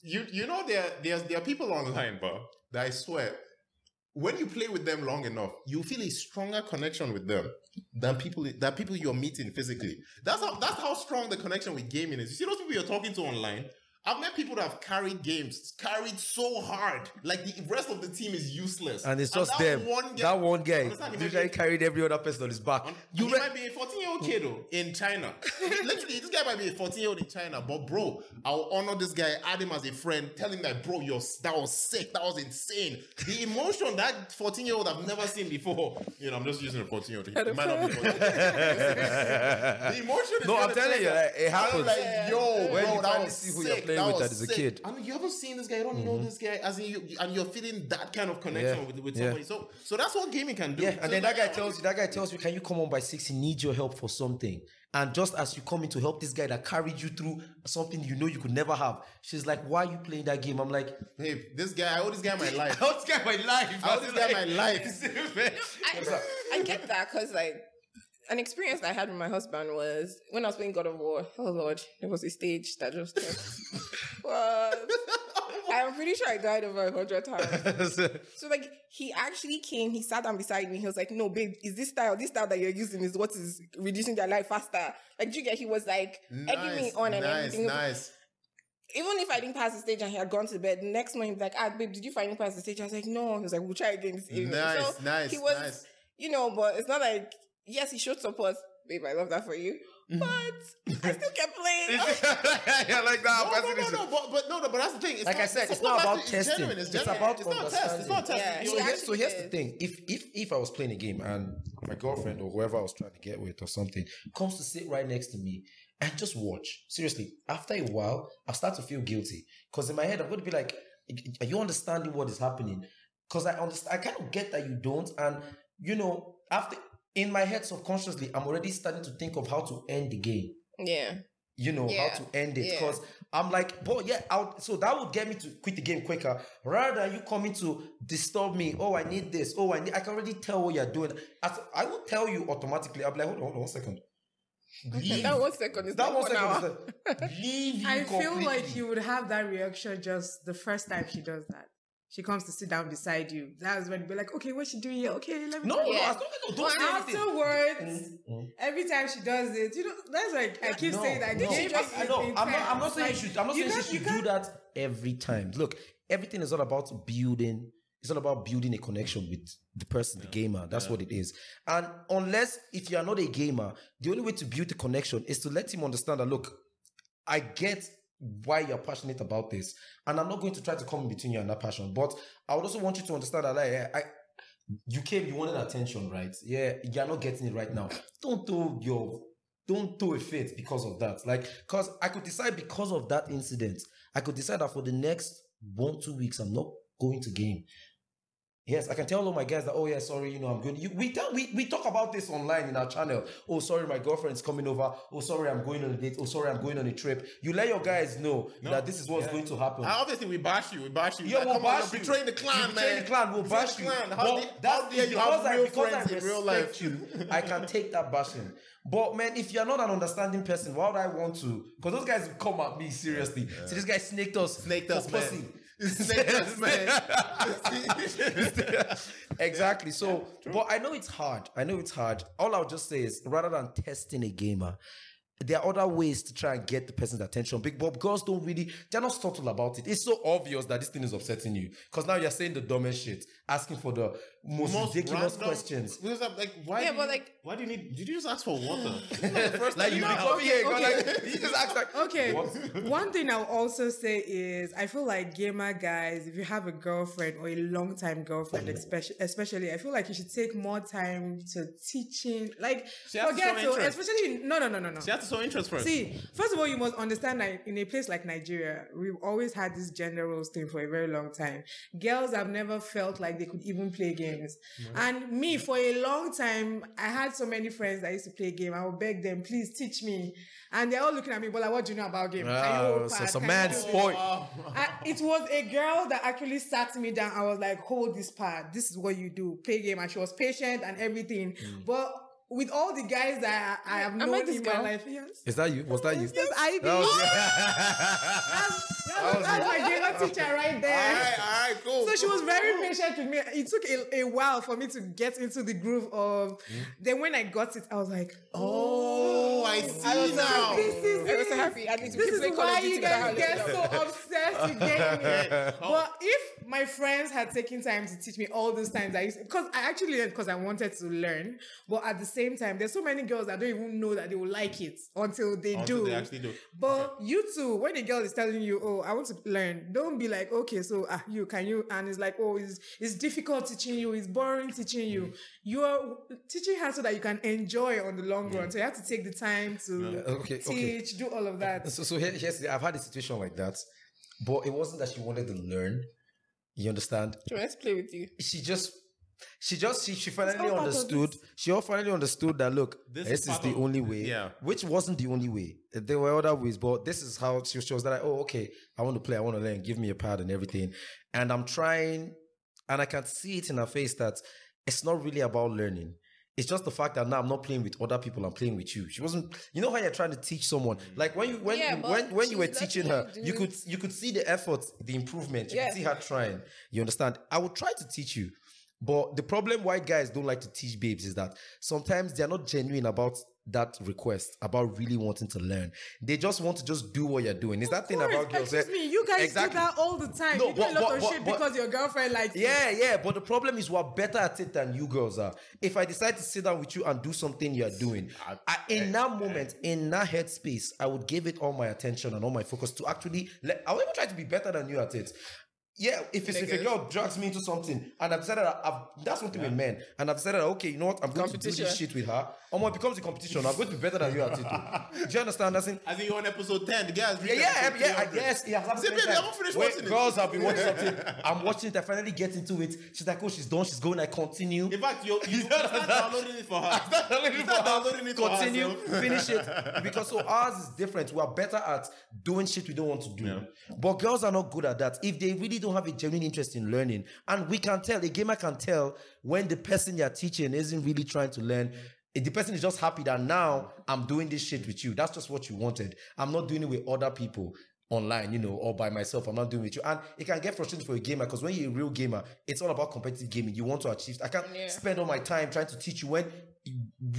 You you know there there's there are people online, bro. That I swear, when you play with them long enough, you feel a stronger connection with them than people that people you're meeting physically. That's how that's how strong the connection with gaming is. You see those people you're talking to online. I've met people that have carried games, carried so hard, like the rest of the team is useless, And it's just that them. One guy, that one guy usually carried every other person on his back. and You he re- might be a 14 year old kid oh, in China. [LAUGHS] Literally, this guy might be a 14 year old in China, but bro, I'll honor this guy, add him as a friend, tell him that, bro, you're, that was sick, that was insane. The emotion that 14 year old I've never seen before. You know, I'm just using a 14 year old. He might not be 14. [LAUGHS] the emotion is No, I'm telling you, like, it And I'm happens. like, yo, bro, that was see who you're sick. Playing that with was as a sick. kid. And you haven't seen this guy, you don't know mm-hmm. this guy, as in you, and you're feeling that kind of connection Yeah. with, with Yeah. somebody. So, so that's what gaming can do. Yeah, So and then that guy tells you, that guy tells you, can you come on by six? He needs your help for something. And just as you come in to help this guy that carried you through something you know you could never have, she's like, why are you playing that game? I'm like, Babe, this guy, I owe this guy [LAUGHS] my life. I want this guy my [LAUGHS] life. I owe this guy my life. I, I get that because like an experience I had with my husband was when I was playing God of War. Oh Lord, there was a stage that just [LAUGHS] was. I'm pretty sure I died over a hundred times. [LAUGHS] So like he actually came, he sat down beside me. He was like, "No, babe, is this style? This style that you're using is what is reducing their life faster." Like, do you get? He was like egging me on and nice, everything. nice. Even if I didn't pass the stage and he had gone to bed, the next morning he'd be like, "Ah, babe, did you finally pass the stage?" I was like, "No." He was like, "We'll try again this evening." Nice, so nice, He was, nice. you know, but it's not like yes, he showed support. Babe, I love that for you. Mm-hmm. But I still kept playing. [LAUGHS] yeah, like that. No, no, no, no, but, but no, no, but that's the thing. It's like not, I said, it's support not has about to- testing. genuine, It's, genuine. about it's not a understanding. test. It's not a test. Yeah, so, he here, actually so here's the thing: if if if I was playing a game and my girlfriend or whoever I was trying to get with or something comes to sit right next to me and just watch, seriously, after a while, I start to feel guilty because in my head I'm going to be like, "Are you understanding what is happening?" Because I understand, I kind of get that you don't, and you know, after in my head subconsciously, I'm already starting to think of how to end the game yeah. you know Yeah, how to end it yeah. because I'm like, but yeah, out. So that would get me to quit the game quicker rather than you coming to disturb me. Oh, I need this. Oh, I need. I can already tell what you're doing. As, I will tell you automatically. I'm like, hold on, hold on, one second. Leave. That one second is That not one one hour. is like, leave [LAUGHS] you I feel like you would have that reaction just the first time she does that. She comes to sit down beside you. That's when you'll be like, okay, what's she doing here? Okay, let me No, tell no, you. as long as no, don't say. Afterwards, Mm. every time she does it, you know, that's like I keep No, saying that. no. She just I know. I'm not. I'm not saying you should. I'm not saying she should do that every time. Look, everything is all about building. It's all about building a connection with the person, the gamer. That's what it is. And unless if you are not a gamer, the only way to build a connection is to let him understand that look, I get why you're passionate about this, and I'm not going to try to come in between you and that passion. But I would also want you to understand that like, I, you came, you wanted attention, right? Yeah, you're not getting it right now. Don't throw your don't throw a fit because of that. Like, because I could decide because of that incident, I could decide that for the next one, two weeks, I'm not going to game Yes, I can tell all my guys that, oh yeah, sorry, you know, I'm going. You, we tell we, we talk about this online in our channel. Oh, sorry, my girlfriend's coming over. Oh, sorry, I'm going on a date. Oh, sorry, I'm going on a trip. You let your guys know that this is what's going to happen. Obviously, we bash you. We bash you. Yeah, Like, we'll come on, bash you're betraying the clan, You man. betray the clan, we'll bash the you. How But dare- that's how dare you have real I friends in real life? you, [LAUGHS] I can take that bashing. But man, if you're not an understanding person, why would I want to? Because those guys come at me seriously. So this guy snaked us. Snaked us, man. pussy. Snaked us, [LAUGHS] man. exactly. So, but I know it's hard. I know it's hard. All I'll just say is rather than testing a gamer, there are other ways to try and get the person's attention. Big Bob girls don't really, they're not subtle about it. It's so obvious that this thing is upsetting you. Because now you're saying the dumbest shit, asking for the most, Most ridiculous random- questions. Because I'm like, why? Yeah, but you- like- why do you need? Did you just ask for water? This is not the first Like you you come come here, okay. like, [LAUGHS] you just ask like, Okay. What? One thing I'll also say is I feel like gamer guys, if you have a girlfriend or a long time girlfriend, especially, especially, I feel like you should take more time to teaching. Like, She has to forget to, interest. especially, no, no, no, no, no. She has to show interest first. See, first of all, you must understand that in a place like Nigeria, we've always had this gender roles thing for a very long time. Girls have never felt like they could even play games. Mm-hmm. And me, for a long time, I had so many friends that used to play game. I would beg them, please teach me. And they're all looking at me, but like, what do you know about game? Can you hold so pad? some Can man you do this?" spoil. I, it was a girl that actually sat me down. I was like, hold this part. This is what you do. Play game. And she was patient and everything. Mm. But with all the guys that I, I have I known met this in my life, yes. Is that you? Was that you? Yes, I [LAUGHS] oh, did. That was That's, that's my gamer teacher right there. right, all right, cool. So she was very patient with me. It took a, a while for me to get into the groove of. Hmm? Then when I got it, I was like, Oh, I see I was now. like, this is I was so happy. At least we This is why you guys get so [LAUGHS] obsessed with gaming. [LAUGHS] Oh. But if my friends had taken time to teach me all those times, I used because I actually learned because I wanted to learn. But at the same time, there's so many girls that don't even know that they will like it until they Until do. they actually do. But you too, when a girl is telling you, "Oh, I want to learn," don't be like, "Okay, so ah, you can you?" And it's like, "Oh, it's it's difficult teaching you. It's boring teaching Mm. you. You are teaching her so that you can enjoy on the long run. So you have to take the time to Okay, okay. teach, do all of that. So, so here, here's the, I've had a situation like that, but it wasn't that she wanted to learn. You understand? Let's play with you. She just, she just, she, she finally all part of understood. She all finally understood that look, This this, is is the of- only way. yeah. Which wasn't the only way. There were other ways, but this is how she, she was like, oh, okay, I want to play, I want to learn. Give me a pad and everything. And I'm trying, and I can see it in her face that it's not really about learning. It's just the fact that now I'm not playing with other people. I'm playing with you. She wasn't. You know how you're trying to teach someone. Mm. Like when you when Yeah, you, when when you were teaching her, you you could you could see the effort, the improvement. You Yeah. could see her trying. You understand? I would try to teach you, but the problem why guys don't like to teach babes is that sometimes they're not genuine about that request about really wanting to learn. They just want to just do what you're doing. Is that thing about girls? Excuse eh? me, you guys Exactly. do that all the time. No, you do but- a lot but- of but- shit but- because your girlfriend likes it. Yeah, yeah, but the problem is we're better at it than you girls are. If I decide to sit down with you and do something you're doing, I, in that moment, in that headspace, I would give it all my attention and all my focus to actually. Let, I would even try to be better than you at it. Yeah, if it's if a girl drags me into something and I've said that I've, that's one thing with men, and I've said that, okay, you know what, I'm going to do this shit with her. Um, it becomes a competition. I'm going to be better than you at it. too. Do you understand? That's in, I think you're on episode 10. The guys yeah, yeah, yeah, I guess. Yeah, the baby, I finished When watching it. Girls have been watching [LAUGHS] something. I'm watching it. I finally get into it. She's like, oh, she's done. She's going. I continue. In fact, you're, [LAUGHS] you start downloading it for her. [LAUGHS] You start downloading it for her. continue, herself. finish it. Because so ours is different. We are better at doing shit we don't want to do. But girls are not good at that. If they really don't have a genuine interest in learning, and we can tell, a gamer can tell when the person you're teaching isn't really trying to learn. If the person is just happy that now I'm doing this shit with you. That's just what you wanted. I'm not doing it with other people online, you know, or by myself. I'm not doing it with you. And it can get frustrating for a gamer because when you're a real gamer, it's all about competitive gaming. You want to achieve. I can't Yeah. spend all my time trying to teach you when you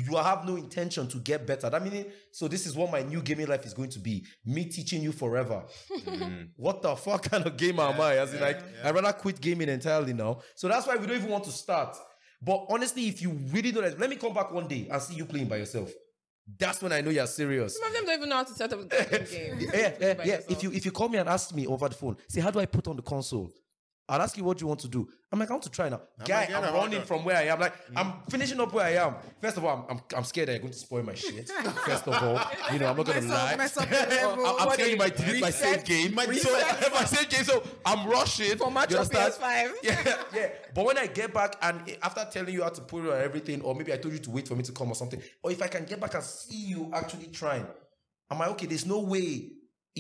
you have no intention to get better. That meaning, so this is what my new gaming life is going to be. Me teaching you forever. Mm. [LAUGHS] What the fuck kind of gamer am I? As in, like, I'd rather quit gaming entirely now. So that's why we don't even want to start. But honestly, if you really don't, let me come back one day and see you playing by yourself. That's when I know you're serious. Some of them don't even know how to set up a [LAUGHS] goddamn game. yeah, yeah, yeah. yourself. If you if you call me and ask me over the phone, say how do I put on the console? I'll ask you what you want to do. I'm like, I want to try now. Guy, like, yeah, I'm hold running on. from where I am. Like, mm. I'm finishing up where I am. First of all, I'm, I'm, I'm scared that you're going to spoil my shit. [LAUGHS] First of all, you know, I'm not going to lie. mess up the [LAUGHS] level. I'm, I'm What scared you is- might delete my save reset- game. My, so, reset. [LAUGHS] my save game. So I'm rushing. For You your understand? PS5. Yeah, yeah. But when I get back and after telling you how to put it on everything, or maybe I told you to wait for me to come or something, or if I can get back and see you actually trying, I'm like, okay, there's no way.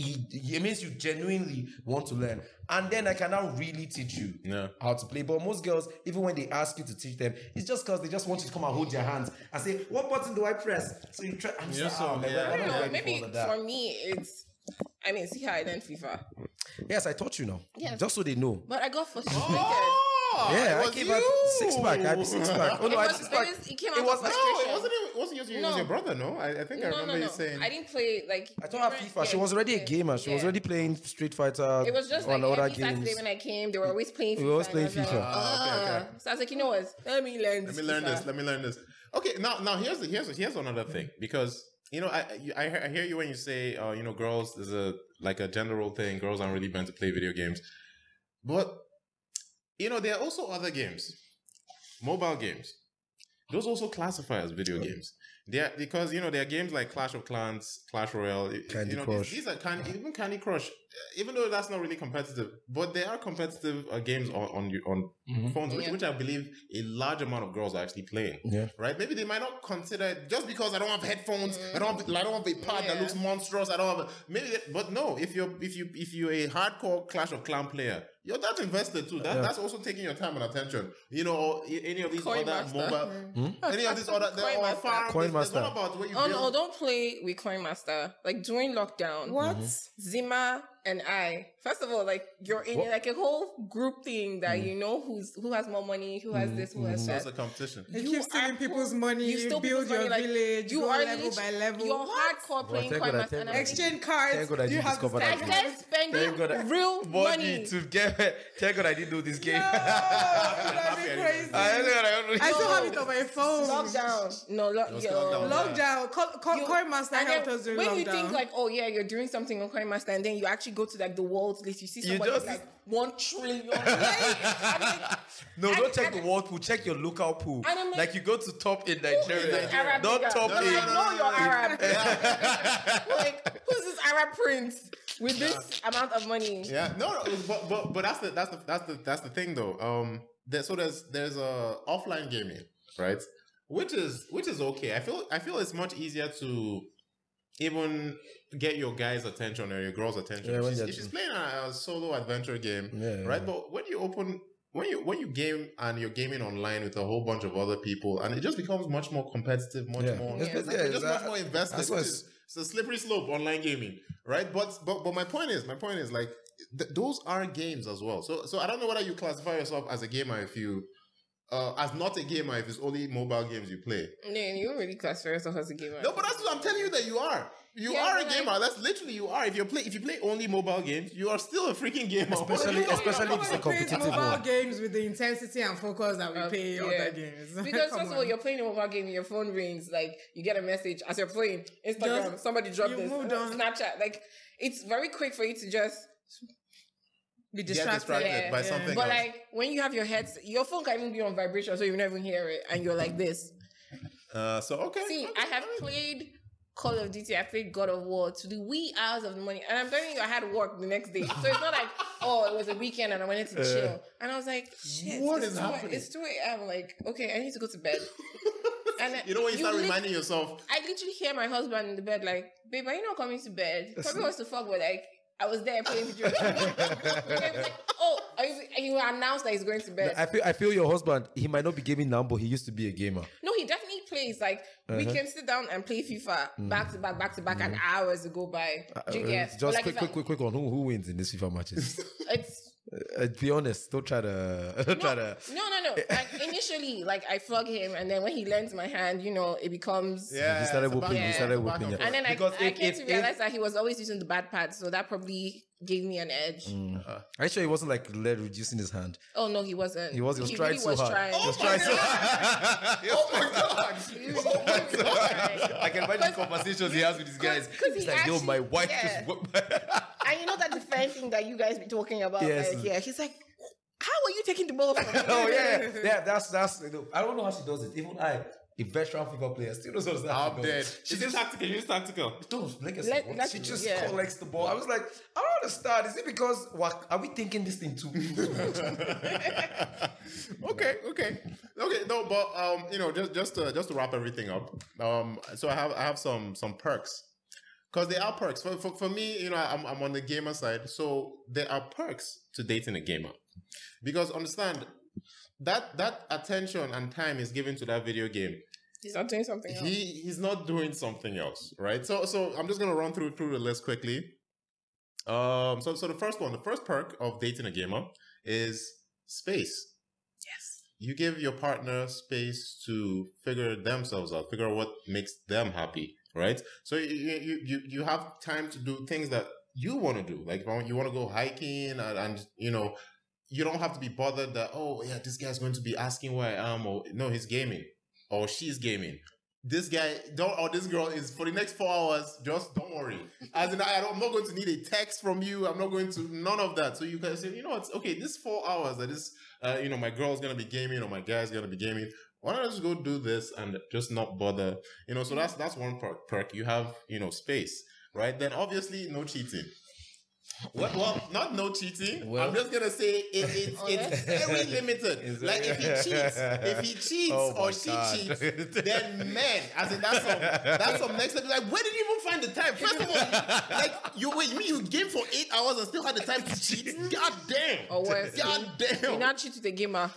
It, it means you genuinely want to learn, and then I can now really teach you Yeah. how to play. But most girls, even when they ask you to teach them, it's just because they just want you to come and hold your hands and say, "What button do I press?" So you try. I'm just so, like, "Ah, man, yeah. I'm I not don't know. Maybe that." for me, it's. I mean, see how I learned FIFA. Yes, I taught you now. Yes. Just so they know. But I got frustrated. Oh, yeah, it I was came you. back six pack. I had six pack. Oh no, It I had was- six it pack. was- it came It was of not. No, it wasn't. It wasn't you. It was your brother. No, I, I think I remember no, you saying. I didn't play like. I told her FIFA. She was already a gamer. She was already playing Street Fighter. It was just on like other every Saturday games. when I came, they were always playing. FIFA We were always playing was like, FIFA. Ah, okay, okay. "Ah." So I was like, you know what? Let me learn. Let me learn FIFA. this. Let me learn this. Okay, now now here's the, here's here's another thing because you know I I, hear- I hear you when you say uh, you know girls there's a like a gender role thing. Girls aren't really meant to play video games, but you know there are also other games, mobile games. Those also classify as video games. They are, because you know there are games like Clash of Clans, Clash Royale. Candy you know, Crush. These, these are even Candy Crush, even though that's not really competitive, but there are competitive uh, games on on, your- on Mhm. phones, which, Yeah. which I believe a large amount of girls are actually playing Yeah. right? Maybe they might not consider it just because I don't have headphones, I don't have, I don't have a pad that looks monstrous. I don't have a, maybe, they- but no. If you're if you if you're a hardcore Clash of Clan player, you're that invested too. That, Yeah. That's also taking your time and attention. You know, any of these Coin other Master. mobile, any of these other, they're [LAUGHS] Coin Master. far. Coin there's, there's Master. one about where you Oh build. no! Don't play with Coin Master. Like during lockdown, What? Zima and I. First of all, like you're in What? like a whole group thing that mm. you know who's who has more money, who has mm, this, who has So that. it's a competition. You You keep stealing people's money. You You, build your money, like, village. you go are level by level. You're hardcore playing thank Coin Master. you. I'm Exchange cards. Thank God I you didn't have discover I that to game. said spending God real money. to get. Thank God I didn't know this game. No, [LAUGHS] that'd be crazy. I don't know, I don't know. I still have it on my phone. Lockdown. No, lo- was lockdown. Lockdown. Co- co- Coin Master helped us during when you think like, oh yeah, you're doing something on Coin Master, and then you actually go to like the world list, you see You somebody just- with, like one trillion. [LAUGHS] I'm like, No, I- don't check I- the world pool. Check your local pool. And I'm like- like you go to top in Who is Nigeria. this Arab Don't nigga? top I'm in. like, no, you're Arab. [LAUGHS] like, who's this Arab prince with this amount of money? Yeah, no, no, but but but that's the that's the that's the that's the thing though. Um, there, so there's there's a offline gaming, right? Which is which is okay. I feel I feel it's much easier to even get your guy's attention or your girl's attention Yeah, if, she's, if she's playing a, a solo adventure game, Yeah, right? yeah. But when you open when you when you game and you're gaming online with a whole bunch of other people, and it just becomes much more competitive, much Yeah. more, Yeah. it's yeah, just that- much more invested. that's which what's- is- it's a slippery slope online gaming, right? But but but my point is, my point is like th- those are games as well. So so I don't know whether you classify yourself as a gamer if you uh, as not a gamer if it's only mobile games you play. No, you don't really classify yourself as a gamer. No, but that's what I'm telling you that you are. You Yeah, are a gamer. like- That's literally you are. If you play if you play only mobile games, you are still a freaking gamer. Especially- Nobody- especially if it's a nobody plays competitive mobile one. games with the intensity and focus that we Uh, play yeah. other games. [LAUGHS] Because first of all, you're playing a mobile game, and your phone rings, like you get a message as you're playing. Instagram, Just- somebody dropped you this. moved on. Snapchat, like it's very quick for you to just. Be distracted. distracted Yeah, by yeah. something But else. like when you have your heads, your phone can even be on vibration, so you never even hear it, and you're like this. uh, so okay. See, okay, I have alright. played Call of Duty, I played God of War to the wee hours of the morning, and I'm telling you, I had work the next day, so it's not like [LAUGHS] oh, it was a weekend and I wanted to chill, and I was like, shit, What it's is 2 happening? It's two a.m. Like, okay, I need to go to bed. [LAUGHS] And then You know when you start lit- reminding yourself, I literally hear my husband in the bed like, babe, are you not coming to bed? Probably wants to fuck, but like, I was there playing games. [LAUGHS] Okay, like, oh, you, announced that he's going to bed. I feel I feel your husband. He might not be gaming now, but he used to be a gamer. no, he definitely plays. Like, we Uh-huh. can sit down and play FIFA back to back, back to back, and hours go by. Uh? Just like, quick, quick, I- quick, quick on who who wins in this FIFA matches. [LAUGHS] It's uh, be honest. Don't try to [LAUGHS] don't try to. no, no, no. Like initially, like I flog him, and then when he lends my hand, you know, it becomes. yeah, he started it's a whooping. back- He Yeah. started it's a back whooping. and Yeah. And then I, Because I if- came if- to if- realize that he was always using the bad pad, so that probably gave me an edge. Mm. Are you sure he wasn't like lead reducing his hand? Oh no, he wasn't. He was. He was trying really so was hard. Trying. [LAUGHS] He was trying so hard. Oh my god! Really- he really was [LAUGHS] trying. I can imagine conversations he has with these guys. 'cause He's he like, yo, my wife yeah. just. Wo- And you know that defense thing that you guys be talking about, Yes. like, yeah, he's like, how are you taking the ball from? [LAUGHS] oh yeah, yeah. That's that's. You know, I don't know how she does it. Even I, a veteran FIFA player, still knows how to I'm do dead. it. She Is it just tactical? Use tactical. don't legacy. Let- what? let- she just yeah. collects the ball. I was like, I don't understand. Is it because what, are we thinking this thing too? too [LAUGHS] okay, okay, okay. No, but um, you know, just just to just to wrap everything up. Um, so I have I have some some perks because there are perks for, for for me. You know, I'm I'm on the gamer side, so there are perks to dating a gamer because understand that that attention and time is given to that video game He's not doing something else. he he's not doing something else, right? So so I'm just gonna run through through the list quickly. Um, so so the first one, the first perk of dating a gamer is space. yes. You give your partner space to figure themselves out, figure out what makes them happy, right? So you you you, have time to do things that you want to do. Like if you want to go hiking and, and you know you don't have to be bothered that oh yeah this guy's going to be asking where I am or no he's gaming or she's gaming. This guy don't or this girl is for the next four hours. Just don't worry. As in, I I'm not going to need a text from you. I'm not going to none of that. So you can say, you know what? Okay, this four hours that is, uh, you know, my girl's gonna be gaming or my guy's gonna be gaming. Why don't I just go do this and just not bother? You know, so that's that's one perk. Perk you have, you know, space, right? Then obviously no cheating. Well, well, not no cheating. Well- I'm just gonna say it, it's Oh, [LAUGHS] it's very limited. Is like if he cheats, if he [LAUGHS] cheats Oh or she God. cheats, [LAUGHS] then man, as in that's some that's some next level. Like, where did you even find the time? First of all, like you wait, you mean you game for eight hours and still had the time to cheat? God damn! Or worse, God damn! you damn! not cheat with the gamer.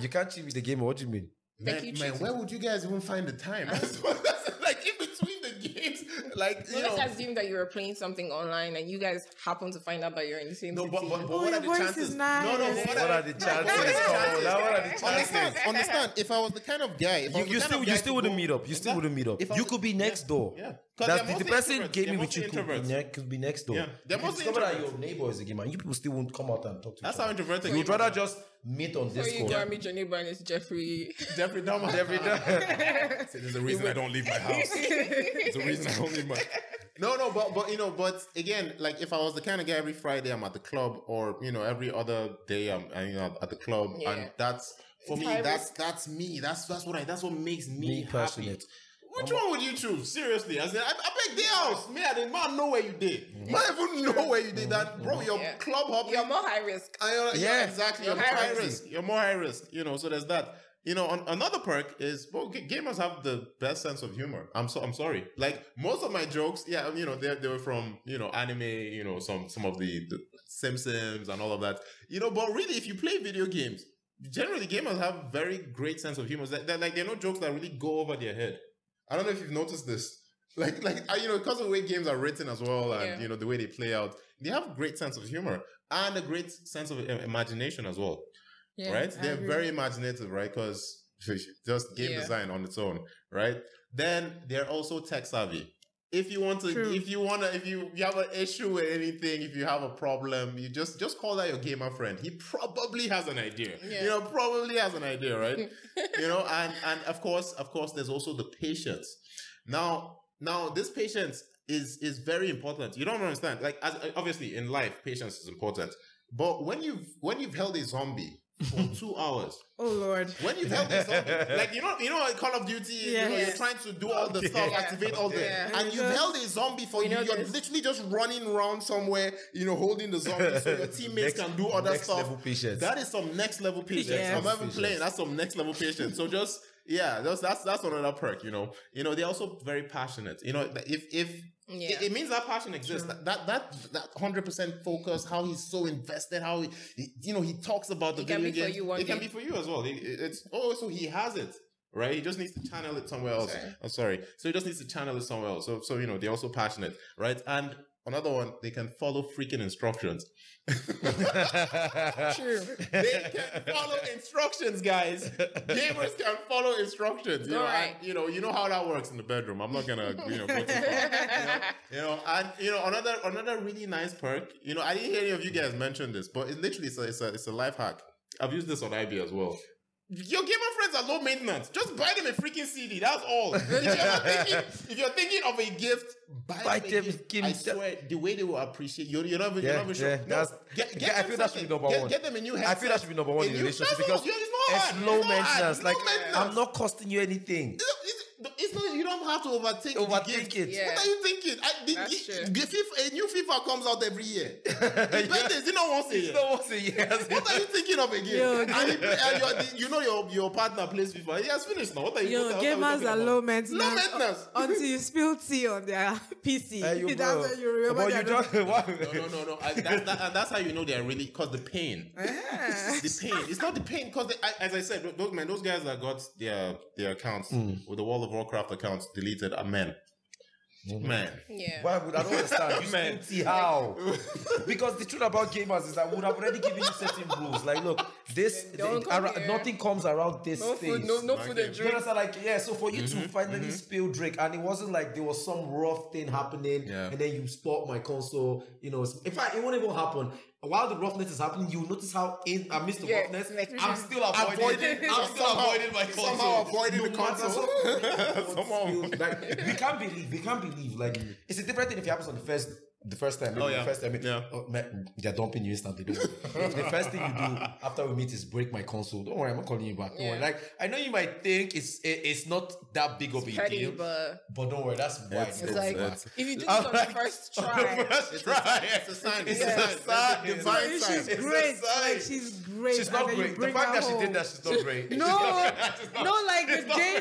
You can't cheat with the game. What do you mean? Like man, you man, where would you guys even find the time? [LAUGHS] [LAUGHS] That's what- that's like in between the games, like So you know. let's assume that you were playing something online and you guys happen to find out that you're in the same No, but, but, but Oh, what are the chances? is No, no, nice. What are the chances? Are the chances? what are the Understand, chances? understand. If I was the kind of guy, if You, you still you still wouldn't meet up. You still wouldn't meet up. If You could be next door. Yeah, 'Cause That's the, the person introverts. gaming They're with you could be, ne- could be next door. Yeah, they're you can mostly discover that your neighbor is a gamer. You people still won't come out and talk to That's each how other. introverted. You would rather just meet on So you Discord. go and meet your neighbor and it's Jeffrey. Jeffrey Dahmer. Every day. [LAUGHS] There's a reason I don't leave my house. There's a reason I don't leave my. [LAUGHS] No, no, but but you know, but again, like if I was the kind of guy every Friday I'm at the club, or you know every other day I'm, I'm, you know, at the club, Yeah. and that's for It's me. That's risk. that's me. That's that's what I. That's what makes me, Me happy. passionate. Which one would you choose? Seriously, I said, I, I beg the house. Me, I didn't man know where you did. Man, even know where you did that, bro. Your Yeah. club hopping. You're more high risk. I, uh, yeah, Yeah. exactly. You're You're, high high risk. You're more high risk. You know, so there's that. You know, an, another perk is well, g- gamers have the best sense of humor. I'm so I'm sorry. Like most of my jokes, yeah, you know, they they were from you know anime, you know, some some of the, the Simpsons and all of that. You know, but really, if you play video games, generally gamers have very great sense of humor. That like they're not jokes that really go over their head. I don't know if you've noticed this. [LAUGHS] Like, like you know, because of the way games are written as well, and Yeah. you know the way they play out, they have great sense of humor and a great sense of uh, imagination as well, Yeah, right? I They're agree. very imaginative, right? Because [LAUGHS] just game Yeah. design on its own, right? Then they're also tech savvy. If you want to, True. if you want to, if you, you have an issue with anything, if you have a problem, you just just call that your gamer friend. He probably has an idea. Yeah. You know, probably has an idea, right? [LAUGHS] you know, and and of course, of course, there's also the patience. Now, now this patience is is very important. You don't understand. Like, as, obviously, in life, patience is important. But when you've when you've held a zombie for two hours, [LAUGHS] Oh Lord. when you've held a zombie, like you know, you know, in Call of Duty, you know, you're trying to do all the Okay. stuff, Yeah. activate all the, Yeah. and you've held a zombie for you. know You're this. literally just running around somewhere, you know, holding the zombie so your [LAUGHS] teammates Next- can do other next stuff. level patience. That is some next level patience. Yes. I'm not even playing. That's some next level patience. So just yeah, that's that's that's another perk. You know, you know they're also very passionate. You know, if if Yeah. it, it means that passion exists. That that that that hundred percent focus. How he's so invested. How he, he- you know he talks about the It can video game. it can be for you as well. It- it- it's oh, so he has it. Right, he just needs to channel it somewhere else. Sorry. I'm sorry. So he just needs to channel it somewhere else. So, so you know, they're also passionate, right? And another one, they can follow freaking instructions. [LAUGHS] True. they can follow instructions, guys. Gamers can follow instructions. You know, Alright. and, you know, you know how that works in the bedroom. I'm not gonna, you know, go too far. [LAUGHS] You know, and you know, another another really nice perk. You know, I didn't hear any of you guys mention this, but it literally it's a it's a, it's a life hack. I've used this on Ivy as well. Your gamer friends are low maintenance. Just buy them a freaking CD. That's all. [LAUGHS] if, you're thinking, if you're thinking of a gift, buy, Buy them a gift. I swear, the way they will appreciate you, you're not even, you're Yeah, not even sure. yeah, No, that's- get, yeah, I feel that should be number get, one. Get them a new I feel that should be number one in new- relationship because it's not it's It's low hard. maintenance. Like low maintenance. I'm not costing you anything. It's, it's not. You don't have to overthink. the Overthink it. Yeah. What are you thinking? I, the, That's the- true. the FIFA, a new FIFA comes out every year. His birthday is not once a year. No once a year. What are you thinking of again? Yo, and he play, and your, the, you know your, your partner plays FIFA. He has finished now. What are you? Yo, what are- what are we gamers are about? low maintenance. Low maintenance. [LAUGHS] Until you spill tea on their [LAUGHS] PC. Hey, you [LAUGHS] that's bro. when you remember But you just? No, no, no, no. I, that, that, that's how you know they're really because the pain. Eh. the pain. It's not the pain because, as I said, those man, those guys that got their their accounts with the World of Warcraft accounts deleted are men. Man, Yeah. Why would I don't understand? You [LAUGHS] Man. still see how? because the truth about gamers is that we would have already given you certain rules. Like, look, this the- come ara- nothing comes around this No space. food, no, no food and Okay. You drink. understand? Like, yeah, so for you to mm-hmm. finally mm-hmm. spill drink, and it wasn't like there was some rough thing happening, Yeah. and then you spot my console, you know. In fact, it won't even happen. While the roughness is happening, you notice how in uh, amidst the Yeah, roughness, I'm still avoiding, Avoiding- I'm still somehow- avoiding my console. [LAUGHS] somehow avoiding the No matter console. what- Somehow. like, we can't believe, we can't believe. Like, it's a different thing if it happens on the first, the first time. Oh, yeah. the first time. Yeah. Oh, man, they're dumping you instantly. Don't worry. if the first thing you do after we meet is break my console, don't worry, I'm not calling you back. Yeah. Like, I know you might think it's it, it's not that big of a Petty, deal, but but don't worry, that's why. It's- it's it's- like it's- if you do [LAUGHS] I'm this on like- the first [LAUGHS] On the try, first It's try. a, it's a sign. It's Yeah. a sign. It's a sign. It's a divine She's sign. It's a great. sign. Like she's great. She's not great. The fact that she home. did that, she's not great. No, [LAUGHS] no, like the date went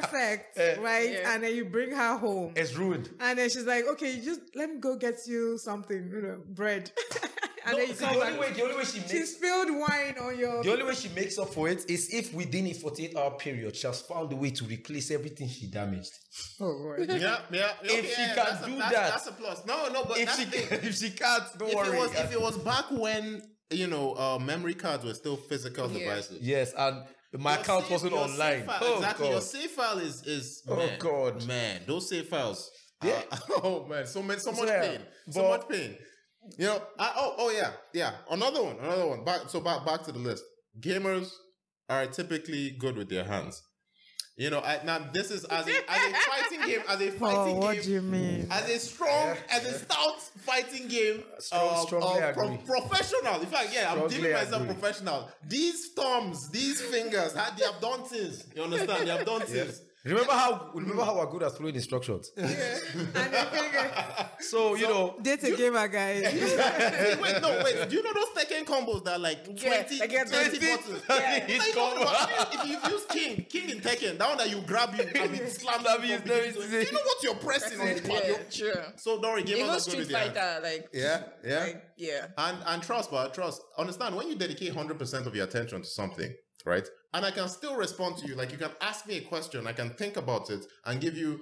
perfect, [LAUGHS] Eh. right? Yeah. And then you bring her home, It's ruined. and then she's like, "Okay, you just let me go get you something, you know, bread." [LAUGHS] and No, then you come the back. only way, the only way she she spilled wine on your. The only way she makes up for it is if within a 48 hour period she has found a way to replace everything she damaged. oh, boy. Yeah, yeah. Okay, If she yeah, can that's a- do that's, that. that's a plus. No, no, but If that's she, the [LAUGHS] if she can't, don't if worry. it was if it was back when you know uh, memory cards were still physical Yeah. devices. yes, and my account wasn't online. file- oh, exactly. God. Your save file is is Oh, man, God. man, those save files. Yeah. uh, [LAUGHS] oh man, so much, so much Yeah, pain, so much pain. You know, I, oh, oh yeah, yeah. Another one, another one. Back, so back, back to the list. Gamers are typically good with their hands. You know, I, now this is as a as a fighting game, as a [LAUGHS] Oh, fighting what game, do you mean? as a strong, as a stout fighting game, Strong- uh, strongly uh, pro- professional. In fact, yeah, I'm Strongly deeming myself agree. professional. These thumbs, these fingers, they have done things. You understand? They have done things. Remember how remember how we're good at following instructions. [LAUGHS] and the finger. [LAUGHS] So you know, Date a gamer, guys. [LAUGHS] wait, no, wait. Do you know those Tekken combos that are like 20, Yeah, like 20 20 buttons? Yeah. What are you talking about? if you use King, King in Tekken, that one that you grab you and it slams Slam you you, from no, beginning it's- to end. Do you know what you're pressing on the yeah, pad? true. So don't worry, gamers Even are good Street with their. Fighter, like Yeah, yeah. like yeah. And and trust, but trust. Understand when you dedicate hundred percent of your attention to something, right? And I can still respond to you. Like you can ask me a question, I can think about it and give you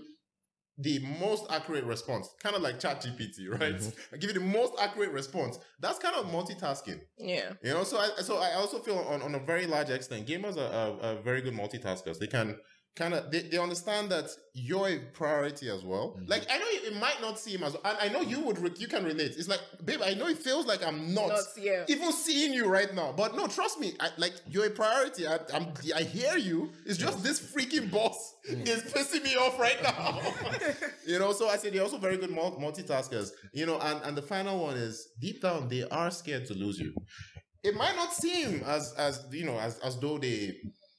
the most accurate response. Kind of like ChatGPT, [LAUGHS] right? Mm-hmm. I give you the most accurate response. That's kind of multitasking. Yeah. You know, so I so I also feel on, on a very large extent, gamers are, are, are very good multitaskers. They can kind of they, they understand that you're a priority as well. Mm-hmm. Like I know it, it might not seem as and I know you would re- you can relate. It's like, babe, I know it feels like I'm not, Not- yeah. even seeing you right now, but no, trust me, I, like you're a priority. I, I'm I hear you. It's just this freaking boss mm. is pissing me off right now. [LAUGHS] you know, so I said they're also very good multitaskers. You know, and and the final one is deep down they are scared to lose you it might not seem as as you know as as though they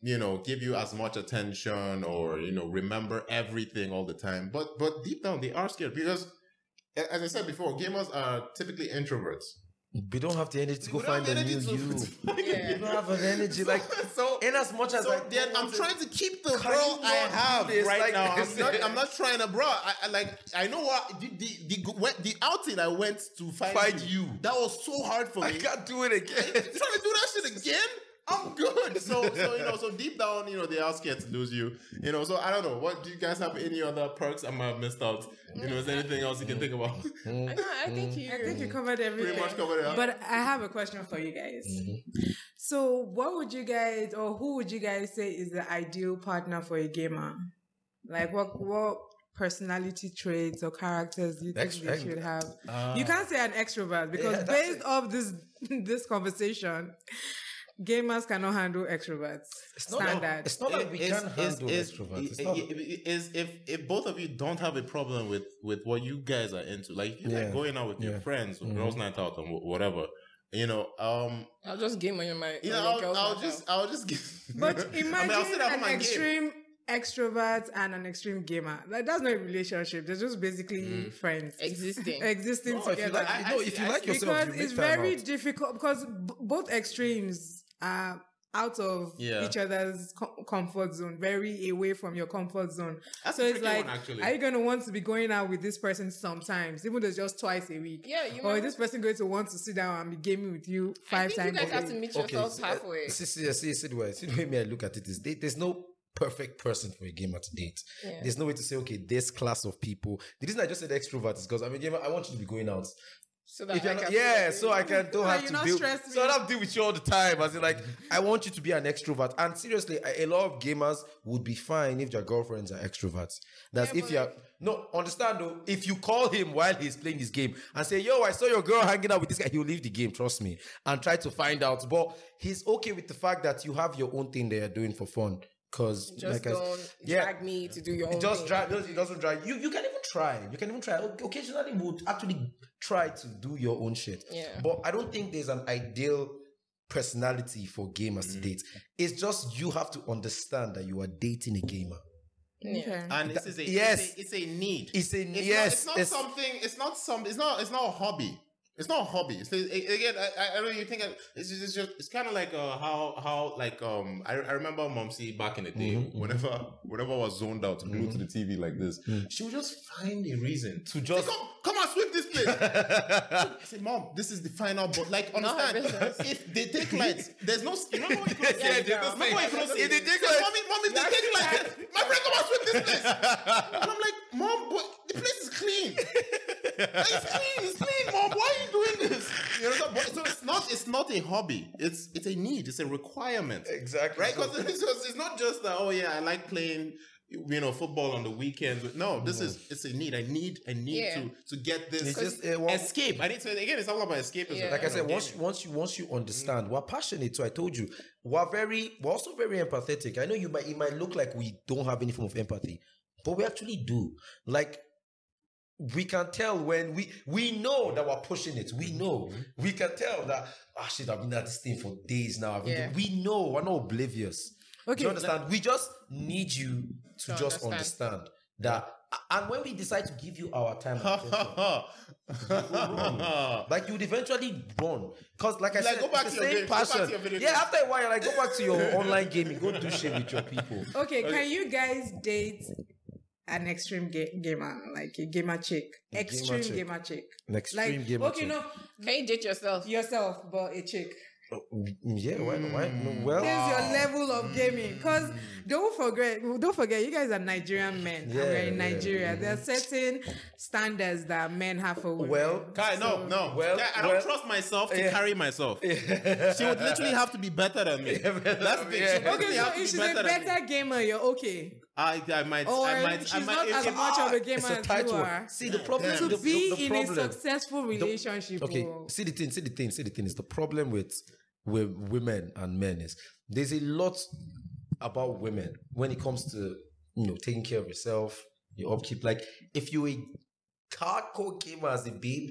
you know give you as much attention or you know remember everything all the time but but deep down they are scared because as i said before gamers are typically introverts we don't have the energy to go find have a new to- you. [LAUGHS] Yeah. We don't have an energy like [LAUGHS] so in as much as so like then I'm trying to keep the Can girl I have right like now. I'm not. I'm not trying to, bro. I, I like. I know what the the the, the outing I went to find, Find you. That was so hard for me. I can't do it again. trying to do that shit again. I'm good. So, so you know, so deep down, you know, they are scared to lose you. You know, so I don't know. What do you guys have any other perks I might have missed out? You know, is there anything else you can think about? [LAUGHS] Mm-hmm. I. I think mm-hmm. you. I think you covered everything. Pretty much covered it. huh? But I have a question for you guys. Mm-hmm. So, what would you guys, or who would you guys say is the ideal partner for a gamer? Like, what what personality traits or characters do you think Extra- they should have? Ah. you can't say an extrovert because Yeah, based it. off this [LAUGHS] this conversation, gamers cannot handle extroverts. It's not Standard. Like, it's not like we It's- can it's- handle it's- extroverts. It's it- not, it- it- is if if both of you don't have a problem with with what you guys are into, like if you Yeah. like going out with Yeah. your friends, or Mhm. girls' night out, and whatever, you know, um, I'll just game on my. you know, I'll, I'll just. I'll just give. [LAUGHS] But I mean, imagine I'll sit at home an and game. extreme extrovert and an extreme gamer. Like that's not a relationship. They're just basically Mm. friends existing. [LAUGHS] existing no, if you together. like, I- no, if you I like see. yourself, because you make it's time very out. difficult because b- both extremes are out of Yeah. each other's com- comfort zone, very away from your comfort zone. That's so a it's tricky like, one, actually. are you going to want to be going out with this person sometimes, even though it's just twice a week? Yeah, you Or might- is this person going to want to sit down and be gaming with you I five think you times? guys a have to week? meet yourselves halfway. Uh, see, see, see, see, the way, see the way me I look at it is there- there's no perfect person for a gamer to date. Yeah. There's no way to say, okay, this class of people. The reason I just said extrovert is because I'm a gamer. I want you to be going out. So that I can yeah, so I can don't have you to deal. So I don't deal with you all the time. As in, like, I want you to be an extrovert. And seriously, a, a lot of gamers would be fine if their girlfriends are extroverts. That's Yeah, if you're no understand though. If you call him while he's playing his game and say, "Yo, I saw your girl hanging out with this guy," he'll leave the game. Trust me, and try to find out. But he's okay with the fact that you have your own thing that you're doing for fun. Because Just like don't yeah. drag me to do your own it just thing. drag. It doesn't drag. You you can even try. You can even try. Occasionally, would actually try to do your own shit. Yeah. But I don't think there's an ideal personality for gamers to date. Mm-hmm. It's just you have to understand that you are dating a gamer. Yeah. Okay. and this is a yes. it's a, it's a need. It's a It's yes. not, it's not something. It's not some. It's not. It's not a hobby. It's not a hobby. It's, a- again, I, I- I don't know. You think it's just, it's just it's kind of like uh, how how like um I, I remember Momsy back in the day. Mhm, mhm. Whenever whenever I was zoned out, glued to the TV like this, Mhm. she would just find a reason To Say, just- come come and sweep this place. [LAUGHS] I said, Mom, this is the final. But like, Not her understand? if they take lights, there's no. You remember when you could [LAUGHS] Yeah, say, remember when you say. could say, If they take say, lights- Mommy, mommy, they take lights. [LAUGHS] My friend, come and sweep this place. And I'm like, Mom, but the place is clean. it's clean, it's clean, Mom. Why are you doing this? You know, but- so it's not. It's not a hobby. It's it's a need. It's a requirement. exactly Right? Because it's, just- it's not just that. Oh yeah, I like playing. You know, football on the weekends. No, this is it's a need. I need. I need Yeah. to to get this It's just, uh, one- escape. I need to again. It's all about escapism. Yeah. like I you know, said, once gaming. once you once you understand, we're passionate. So I told you, we're very, we're also very empathetic. I know you might it might look like we don't have any form of empathy, but we actually do. Like we can tell when we we know that we're pushing it. We know we can tell that ah shit. I've been at this thing for days now. I've been Yeah. we know we're not oblivious. Do Okay. you understand? We just need you to, To just understand. understand that. And when we decide to give you our time, [LAUGHS] like you'd eventually burn, because like i Like, said go back it's to the your same go back to passion your video yeah after a while like go back to your [LAUGHS] online gaming go do shit with your people Okay, can you guys date an extreme ga- gamer, like a gamer chick, A gamer extreme chick. gamer chick, an extreme like gamer okay, chick. no, Can you date yourself? yourself, but a chick. Oh, mm, yeah why, why hmm. no, well There's your level of mm. gaming, because don't forget, don't forget, you guys are Nigerian men, and we're in Yeah, yeah. Nigeria. There are mm. certain standards that men have for women. Well, Kai, no, no. well, Kai, I don't well, trust myself to yeah. carry myself. [LAUGHS] she would literally have to be better than me. [LAUGHS] That's the thing. She Yeah. literally okay, so have if be she's a better than better gamer, you're okay. I, I might, Or I might, she's I might. not if- as if- much of a ah, gamer a as you are. see the problem the, To be the, the in problem a successful relationship. okay oh. see the thing see the thing see the thing is the problem with with women and men is there's a lot about women when it comes to you know taking care of yourself your upkeep like if you're a hardcore gamer as a babe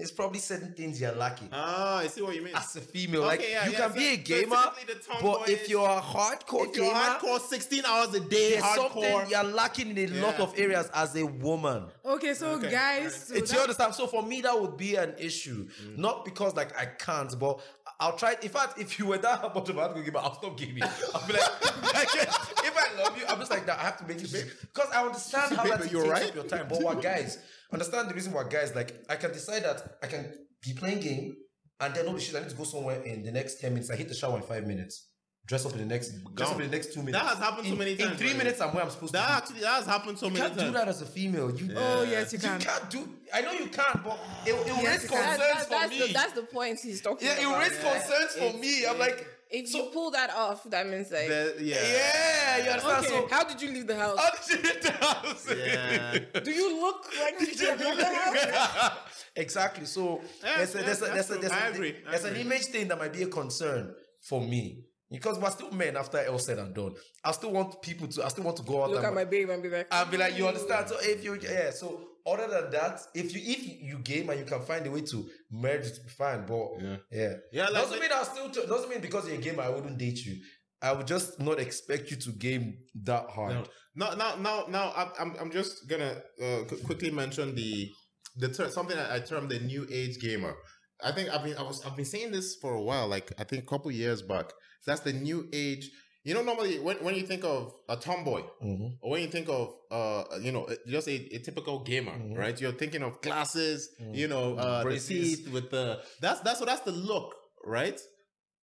there's probably certain things you're lacking Ah, I see what you mean. as a female like yeah, you yeah, can so be a gamer specifically but tomboys, if you're a hardcore if you're gamer hardcore, 16 hours a day, there's hardcore. something you're lacking in a lot of areas as a woman Okay, so Okay, guys, so it's that- you understand. So for me, that would be an issue. Not because like I can't, but I'll try. In fact, if you were that much of a hardcore gamer, I'll stop gaming. I'll be like, [LAUGHS] if I love you, I'm just like that. I have to make you because I understand [LAUGHS] how Babe, that you're takes right. up your time. But what guys understand the reason why guys like I can decide that I can be playing game and then all the shit, I need to go somewhere in the next ten minutes. I hit the shower in five minutes. Dress up in the next, dress up in the next two minutes. That has happened so in, many In times, three man. minutes, I'm where I'm supposed that to. be. actually that has happened so You many times. You can't do that as a female. You, Oh yes, you you can. can't do. I know you can't, but it, it will Yes, raise you can. That- concerns that- for that's, me. the, that's the point he's talking yeah, it about. will raise yeah. concerns for It's- me. I'm like, If so- you pull that off, that means like, The- yeah. yeah, you understand? okay, So, how did you leave the house? how did you hit the house? Yeah. [LAUGHS] Do you look like you should leave the house? [LAUGHS] exactly. So Yeah, there's a, there's a, that's there's a, there's, a, I agree. I there's an image thing that might be a concern for me. Because we're still men after all said and done. I still want people to I still want to go out Look and at my babe and be like, and be like, you understand? So if you yeah, so other than that, if you if you game and you can find a way to merge, fine. But Yeah. yeah, Yeah, like- doesn't mean I still doesn't mean because you're a gamer I wouldn't date you. I would just not expect you to game that hard. No. Now, now, now, now, I'm, I'm, just gonna uh, quickly mention the, the ter- something I, I termed the new age gamer. I think I've been, I was, I've been saying this for a while, like I think a couple years back. So that's the new age. You know, normally when, when you think of a tomboy, Mhm. or when you think of, uh, you know, just a, a typical gamer, Mhm. right? You're thinking of glasses, Mhm. you know, uh, the Braces. teeth with the that's that's so that's the look, right?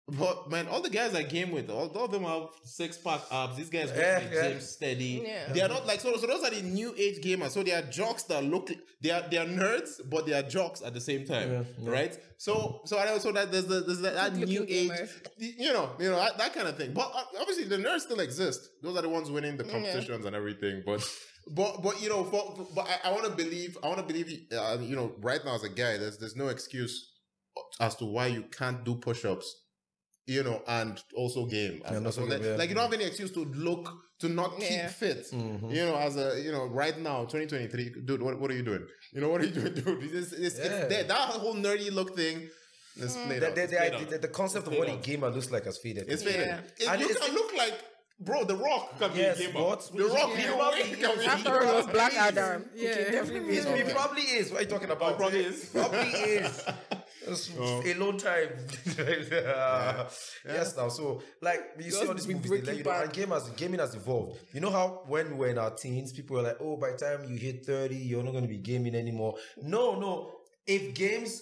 But man, all the guys I game with, all, all of them have six pack abs. These guys go Yeah, to the yeah. gym steady. Yeah. They are not like so. So those are the new age gamers. So they are jocks that look. They are they are nerds, but they are jocks at the same time, Yeah, yeah. right? So so I know so that there's the, there's that, that new age, gamers. you know, you know that, that kind of thing. But uh, obviously the nerds still exist. Those are the ones winning the Yeah. competitions and everything. But but but you know, for, but I, I want to believe. I want to believe. Uh, you know, right now as a guy, there's there's no excuse as to why you can't do push-ups. You know, and also game. And also game, like, yeah. like you don't have any excuse to look to not keep Yeah. fit. Mhm. You know, as a you know, right now, 2023, dude, what, what are you doing? You know, what are you doing, [LAUGHS] dude? It's, it's, Yeah. it's. That whole nerdy look thing is Mm. played The, out. the, It's the, played the, the concept of what played a gamer looks like has faded. It's faded. Yeah. It- And you it's- can look like, bro, The Rock can Yes, be a gamer. but- the Rock, Yeah. you probably can be After all, it was Black Adam. Yeah. [LAUGHS] Okay, definitely It's, be It probably is. What are you talking about? Oh, probably is. Probably is. [LAUGHS] It's Oh. a long time. [LAUGHS] yeah. Yes, now. So, like, you see all these movies, they let you know, and game has, gaming has evolved. You know how when we were in our teens, people were like, oh, by the time you hit 30, you're not going to be gaming anymore. No, no. If games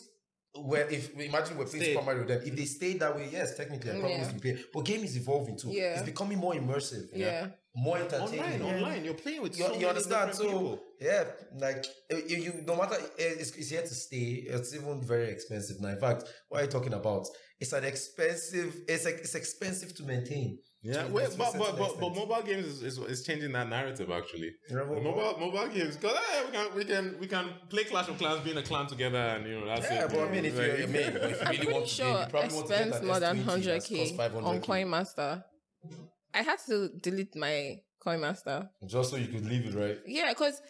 were, if imagine we're playing Super Mario, then if they stayed that way, yes, technically, I probably Yeah. to play. But game is evolving too. Yeah. It's becoming more immersive, Yeah. More entertaining. Online, Yeah online. You're playing with you, so you understand? different So people. yeah, like you, you no matter eh, it's, it's here to stay. It's even very expensive now. In fact, what are you talking about? It's an expensive. It's like it's expensive to maintain. Yeah, To- wait, to but, but, but, but mobile games is, is, is changing that narrative actually. Remember- Mobile mobile games because we can we can we can play Clash of Clans, being a clan together, and you know that's Yeah, it. but I mean, if Like- you're a if you I'm really pretty [LAUGHS] want to game, sure you probably I want to get spent more than S20 that costs 100k 500K. On CoinMaster. I had to delete my coin master just so you could leave it right. Yeah, because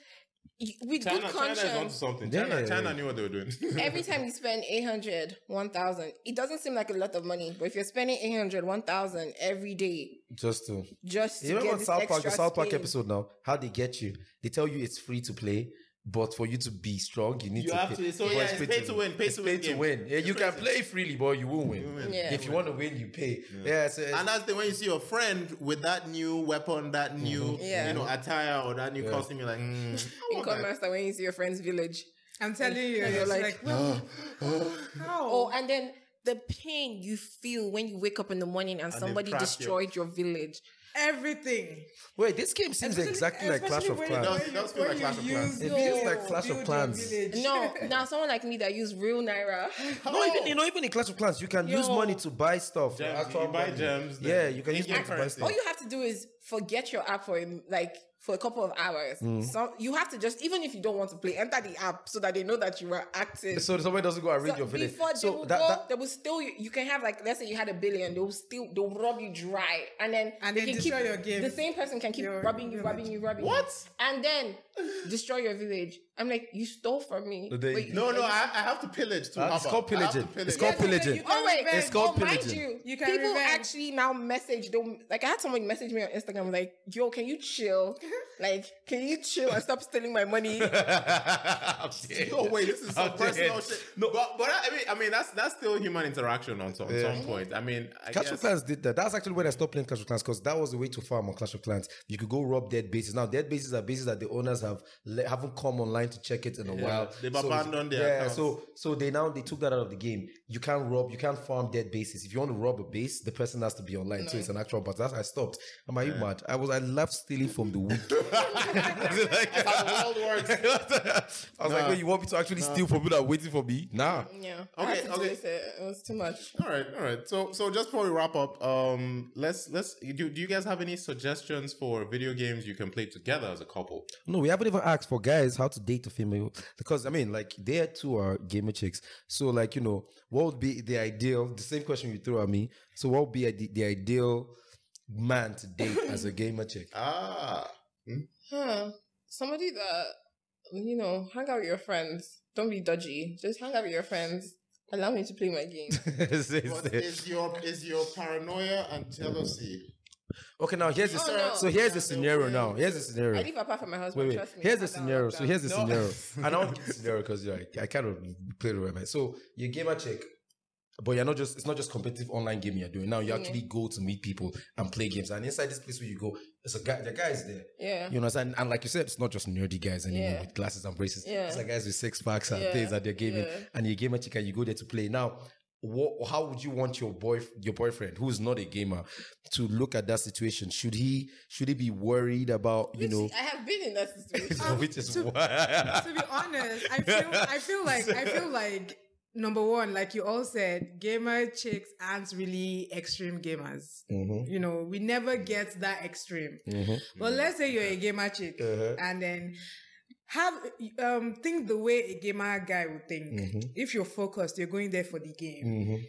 with China, good China is onto conscience, something. Yeah. China, China knew what they were doing. [LAUGHS] every time you spend 800, 1000, it doesn't seem like a lot of money. But if you're spending 800, 1000 every day Just to just to you remember get this South Park, the South Park episode now, how they get you. They tell you it's free to play, but for you to be strong, you need You to have pay. to- so But yeah, it's pay to win, pay It's to pay win to win. Yeah, you can play freely, but you won't win. You win. Yeah. If you want to win, you pay. Yeah, so And that's the when you see your friend with that new weapon, that new Yeah. you know attire or that new Yeah. costume, you're like, mm, I in want that. When you see your friend's village. I'm telling you, And you're like, like, well, [GASPS] how? Oh, and then the pain you feel when you wake up in the morning and, they've somebody cracked destroyed your village. everything. wait, this game seems Especially- exactly like Clash of especially Clans. when- It does- feel like Clash of Clans. It feels like Clash of build Clans. No, [LAUGHS] now someone like me that use real naira. [LAUGHS] No, even you know, even in Clash of Clans, you can use money to buy stuff. Gems, actual you buy money. gems, Yeah, you can use in-game money to buy stuff. All you have to do is forget your app for a- like for a couple of hours. Mm. So you have to just even if you don't want to play, enter the app so that they know that you are active. So somebody doesn't go and raid So your village. Before they So will that, go, that they will still you can have like let's say you had a billion, they will still they'll rob you dry, and then And they then can destroy keep, your game. The same person can keep Your robbing you, rubbing you, rubbing. What? you, and then destroy your village. I'm like, you stole from me. They- Wait, No, no, I, I have to pillage to Uh, it's Abba. called I have to pillaging. pillage. It's called Yeah, no, no, pillaging. you can Oh, wait, revenge. it's called oh, mind pillaging. you, You can people revenge. actually now message. Don't like. I had someone message me on Instagram like, "Yo, can you chill? [LAUGHS] like, can you chill and stop stealing my money?" [LAUGHS] No wait, this is some I'm personal dead. shit. No, but but I mean, I mean that's that's still human interaction on some, Yeah. some point. I mean, I Clash guess, of Clans did that. That's actually when I stopped playing Clash of Clans because that was the way to farm on Clash of Clans. You could go rob dead bases. Now, dead bases are bases that the owners have le- haven't come online to check it in a Yeah, while. they've So- abandoned their Yeah, accounts. so so they now they took that out of the game. You can't rob, you can't farm dead bases. If you want to rob a base, the person has to be online. So it's an actual. But that's I stopped. Am I you mad? I was I left stealing from the week. [LAUGHS] That's how [LAUGHS] the world works. [LAUGHS] I was like, Nah. wait, you want me to actually steal from people that are waiting for me? Nah. yeah. Okay, I had to okay. delete it. It was too much. All right, all right. So so just before we wrap up, um, let's let's do. Do you guys have any suggestions for video games you can play together as a couple? No, we haven't even asked for guys how to date date a female? Because I mean, like they two are gamer chicks. So like you know, what would be the ideal? The same question you threw at me. So what would be the, the ideal man to date as a gamer chick? [LAUGHS] Ah. Huh. Somebody that you know, hang out with your friends. Don't be dodgy. Just hang out with your friends. Allow me to play my game. It's- it's- What is your is your paranoia and jealousy? Okay, now here's the Oh, no. so here's the scenario. Now here's the scenario. I live apart from my husband. Wait, wait. Trust me. Here's the scenario. So here's the No. scenario. [LAUGHS] I don't give the scenario because yeah, I kind of play the right. So you gamer chick, but you're not just it's not just competitive online gaming you're doing. Now you Yeah. actually go to meet people and play games. And inside this place where you go, it's a guy. The guys there. Yeah. You know, and, and like you said, it's not just nerdy guys anymore Yeah. with glasses and braces. Yeah. It's like guys with six packs and Yeah. things that they're gaming. Yeah. And you gamer chick and you go there to play. Now, what, how would you want your boy, your boyfriend, who's not a gamer, to look at that situation? Should he, should he be worried about, you Which know, I have been in that situation. [LAUGHS] which is to- why? to be honest, I feel I feel like I feel like number one, like you all said, gamer chicks aren't really extreme gamers. Mhm. You know, we never get that extreme. Mhm. But let's say you're a gamer chick Uh-huh. and then have um think the way a gamer guy would think. Mhm. If you're focused, you're going there for the game. Mhm.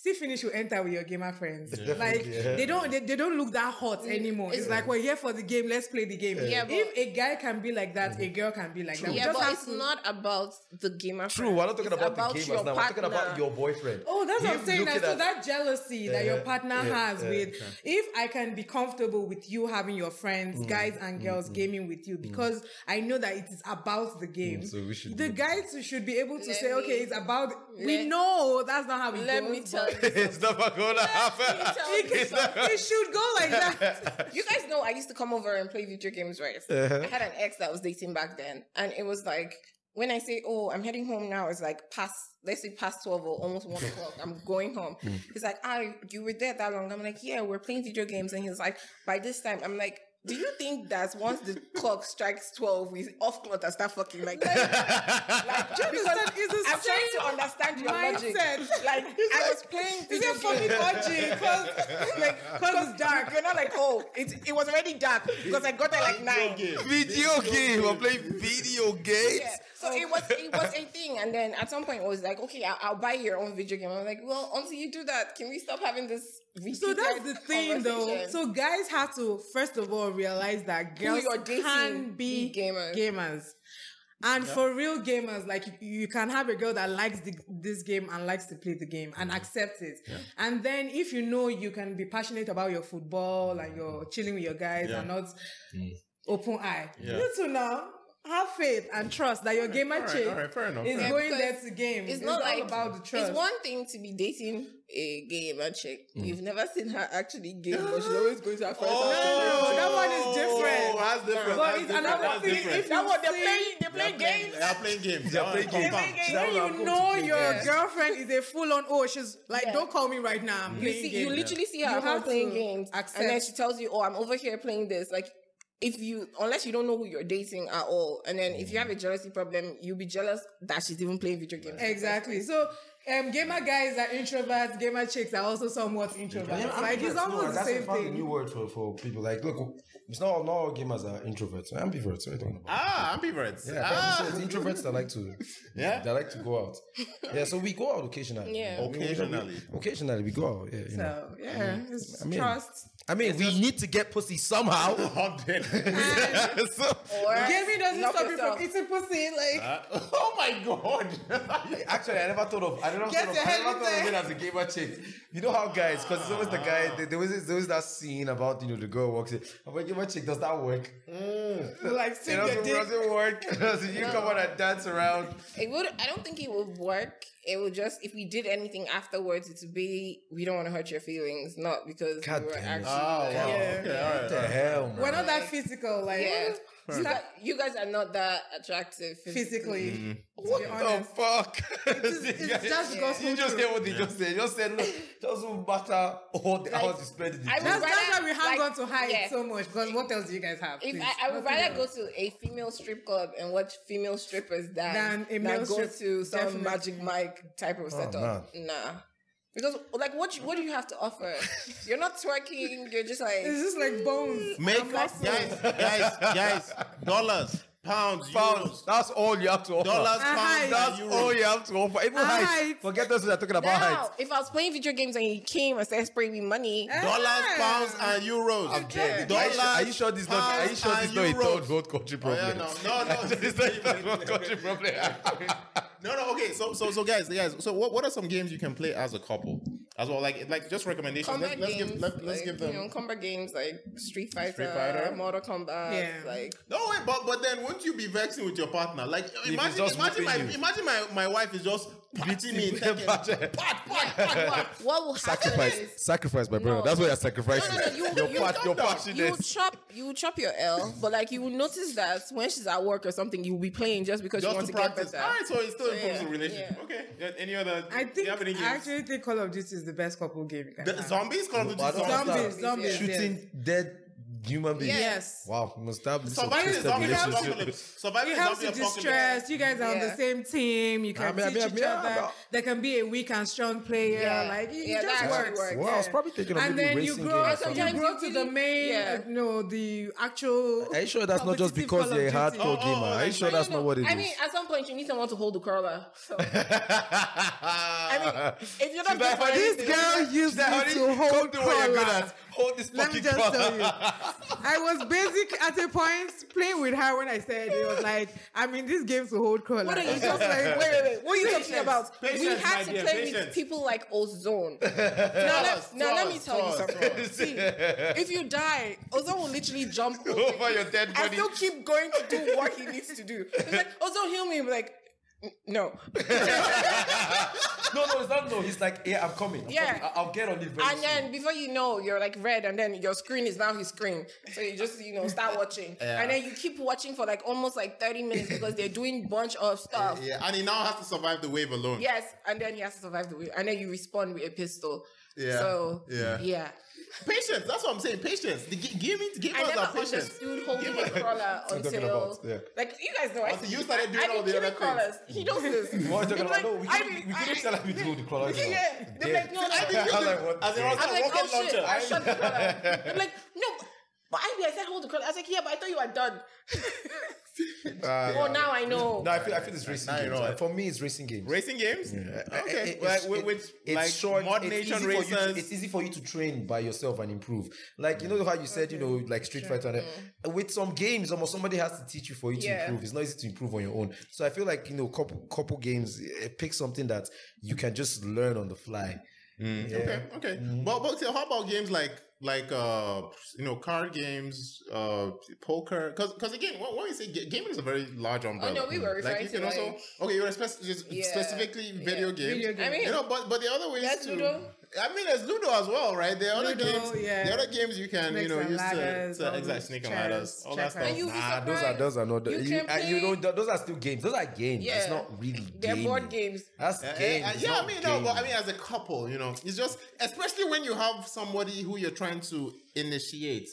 See finish you enter with your gamer friends. Definitely, Like yeah. they don't they, they don't look that hot anymore. It's, it's- like we're here for the game, let's play the game. Yeah, but- if a guy can be like that, a girl can be like that. Yeah, but it's to- not about the gamer. True, friend. we're not talking It's about, the gamers now. We're talking about your boyfriend. Oh, that's what I'm saying. That, looking so that jealousy that your partner yeah, has yeah, with, yeah. if I can be comfortable with you having your friends, Mm, guys and girls gaming with you, because I know that it is about the game. Mm, so we should the guys should be able to say, okay, it's about. we know that's not how it Let me tell you. [LAUGHS] it's not gonna happen. tell It, you can- it should go like that. [LAUGHS] You guys know I used to come over and play video games, right? Uh-huh. I had an ex that was dating back then, and it was like when I say, "Oh, I'm heading home now," it's like past, let's say past twelve or almost one [LAUGHS] o'clock. I'm going home. He's like, "Ah, you were there that long?" I'm like, "Yeah, we're playing video games," and he's like, "By this time," I'm like. Do you think that once the [LAUGHS] clock strikes twelve, we off clock and start fucking like that? like Do you because understand? It's the I'm trying to understand your logic. mindset. Like I was playing Is video it fucking games. orgy? Because [LAUGHS] like, because it's dark. You're not like, oh, it, it was already dark because I got there like nine. Video game. I'm playing video games. Yeah. So it was it was a thing, and then at some point it was like, okay, I'll, I'll buy your own video game. I'm like, well, until you do that, can we stop having this? So that's the thing, though. So guys have to first of all realize that girls you're can be be gamers. gamers. And for real gamers, like you, you can have a girl that likes the, this game and likes to play the game and mm-hmm. accept it. And then if you know you can be passionate about your football and you're chilling with your guys Yeah. and not mm. open eye, Yeah. you two now have faith and trust that your gamer all right, chick all right, fair enough, is fair going there to game. It's not all like about the trust. It's one thing to be dating a gamer chick. Mm. You've never seen her actually game, but she's always going to her friends. Oh, no, that one is different. Oh, that's different. But that's it's different, another that's thing different. if that you one they're playing. They're They are playing playing- games. They are playing games. They are playing games. confirmed. They- when I'm you know your games. girlfriend is a full on oh she's like Yeah. don't call me right now I'm You playing see, games. you literally see her You have playing games, and then she tells you, "Oh, I'm over here playing this." Like, if you, unless you don't know who you're dating at all, and then if you have a jealousy problem, you'll be jealous that she's even playing video games. exactly so um gamer guys are introverts gamer chicks are also somewhat introverts Yeah, like it's almost No, the same in fact a thing new word for, for people. Like, look, it's not, not all gamers are introverts. Ambiverts. What are you talking about? Ah, ambiverts. Yeah, ah. apparently so it's introverts that like to [LAUGHS] Yeah? that like to go out. Yeah, so we go out occasionally. Yeah. I mean, we- Occasionally. occasionally we go out. Yeah, you know. so yeah it's I mean- trust I mean, we need to get pussy somehow. [LAUGHS] [LAUGHS] So, Or gaming doesn't knock stop you from eating pussy like Ah, [LAUGHS] oh my god. actually, I never thought of. I never Get thought of. your I head never thought of there. it as a gamer chick. You know how guys, because it's always the guy. There, there was there was that scene about you know the girl walks in. I'm like, gamer chick, does that work? like It sing your doesn't, dick doesn't work. so you come on and dance around. It would. I don't think it would work. It would just if we did anything afterwards, it would be we don't want to hurt your feelings, not because God we were damn it. actually. Oh, wow. like- Yeah. Okay, all right. What the hell, man? we're not that physical like Yeah. You start guys, you guys are not that attractive physically. physically mm-hmm. What the fuck? [LAUGHS] It's- it's just you gospel just hear what they just said. Just said, look, doesn't matter all the Like, hours you spend in the I gym. that's, would that's why we hang like, on to height yeah. so much because what else do you guys have If please? I, I would Nothing rather go to a female strip club and watch female strippers than, Than a than male go strip- to some definitely. Magic Mike type of oh, setup. Nah. Because like what you, what do you have to offer? You're not twerking. You're just like it's just like bones Make and guys, guys, guys, dollars. pounds, Pounds. euros, That's all you have to offer. dollars, Uh, pounds, That's and all euros. you have to offer. Even Height. height. Forget those that are talking about Now, height. if I was playing video games and you came and started spraying me money, Dollars, Ah. pounds, and euros. I'm kidding. Dollars, Are you sure this not? Are you sure this and not a third world country Oh, yeah, problem? no, no, no. [LAUGHS] is not a third world country problem. [LAUGHS] No, no, okay. So, so, so, guys, guys. So, what, what are some games you can play as a couple, as well? Like, like just recommendations. combat Let's, let's give, let, let's like, give them. you know, combat games like Street Fighter, Street Fighter? Mortal Kombat, Yeah. like No, wait, but but then won't you be vexing with your partner? Like, imagine, imagine my, whipping you. imagine my, my wife is just patting me in Tekken. Pat, pat, pat, pat. what will happen Sacrifice, is sacrifice, my brother. No. That's what you're sacrificing. No, no, no, you- your you- part, your you passionate. will chop you will chop your L, but like you will notice that when she's at work or something, you will be playing just because you Just want to to, get practice. better. All right, so it still So, improves yeah, the relationship. yeah. Okay. Any other? I do think you have any I actually think Call of Duty is the best couple game. the have. zombies, Call of Duty zombies. Zombies, zombies, Shooting dead human beings. Yes. Wow, you must have some Surviving the twisted zombie relationship. apocalypse. Surviving It the helps zombie to apocalypse. distress. You guys are on the same team. You can I mean, I teach mean, I each mean, yeah, other. but- There can be a weak and strong player. Yeah. Like it Yeah, just that actually works. works. Well, I was probably thinking of and then you racing grow, game And something. you sometimes grow to the main, yeah. uh, no, the actual. Are you sure that's not just because Call you're a of Duty. hardcore Oh, oh, gamer? oh, Are you sure that's not what it is? I mean, at some point, you need someone to hold the crawler. So, [LAUGHS] I mean, if you're not good for This girl used Should I me hold to hold Come do what you're crawler. At. Hold this Let me fucking just tell you, I was basic at a point playing with her when I said it was like, I mean, this game's a hold crawler. What are you It's just like, Wait, wait, wait. What are you Patience. talking about? we had to dear, play patience. with people like Ozone. [LAUGHS] now, let, us, now tell let me tell tell you something. See, if you die, Ozone will literally jump [LAUGHS] over, Over your dead and body. still keep going to do what he needs to do. It's like, Ozone, heal me. I'm like, "N- no. [LAUGHS] No, no, it's not no. He's like, yeah, I'm coming. I'm Yeah. coming. I- I'll get on it very And soon. then before you know, you're like red, and then your screen is now his screen. So you just you know start watching, Yeah. and then you keep watching for like almost like thirty minutes because they're doing bunch of [LAUGHS] stuff. Yeah, and he now has to survive the wave alone. Yes, and then he has to survive the wave, and then you respond with a pistol. Yeah. So Yeah. yeah. Patience. That's what I'm saying. Patience. The ga- gaming I gamers never are patient. understood holding a crawler until about, yeah. like you guys know. I Until you started doing I've all the killing other things. crawlers. He knows this. What [LAUGHS] are you talking about? like, no, we I couldn't, mean, we I- him to do the crawler. [LAUGHS] Yeah, they're like, no, no. I think you did. like, what As the I was fuck? I'm like, like, rocket oh shit! launcher. I shot the crawler. I'm like, no, but I, I said hold the crawler. I was like, yeah, but I thought you were done. [LAUGHS] Uh, Oh, now I know. No, I feel, I feel it's racing you games. know. For me, it's racing games. Racing games? Okay. It- Like, with, it- with it's like short, Mod it's Nation easy for you to- it's easy for you to train by yourself and improve. Like you know how you said, you know, like Street Fighter. and- Mm-hmm. With some games, almost somebody has to teach you for you to Yeah. improve. It's not easy to improve on your own. So I feel like you know, couple couple games, eh, pick something that you can just learn on the fly. Mm, Yeah. Okay, okay. But but so how about games like like uh you know card games, uh poker? Because because again, what, when we say gaming is a very large umbrella. Oh, no, we were like you can also like- okay, you're Yeah, specifically yeah. video games. I mean, You know, but but the other ways There's to. Ludo. I mean, there's Ludo as well, right? There are other games. yeah. The other games you can you know and use ladders, to, to all exact those snake and ladders, all that stuff. And you'll Nah, those are those are not. You You, can uh, you know, those are still games. Those are games. It's not really. [LAUGHS] They're board games. That's Uh, games. uh, yeah, I not mean, no, but I mean, as a couple, you know, it's just, especially when you have somebody who you're trying to initiate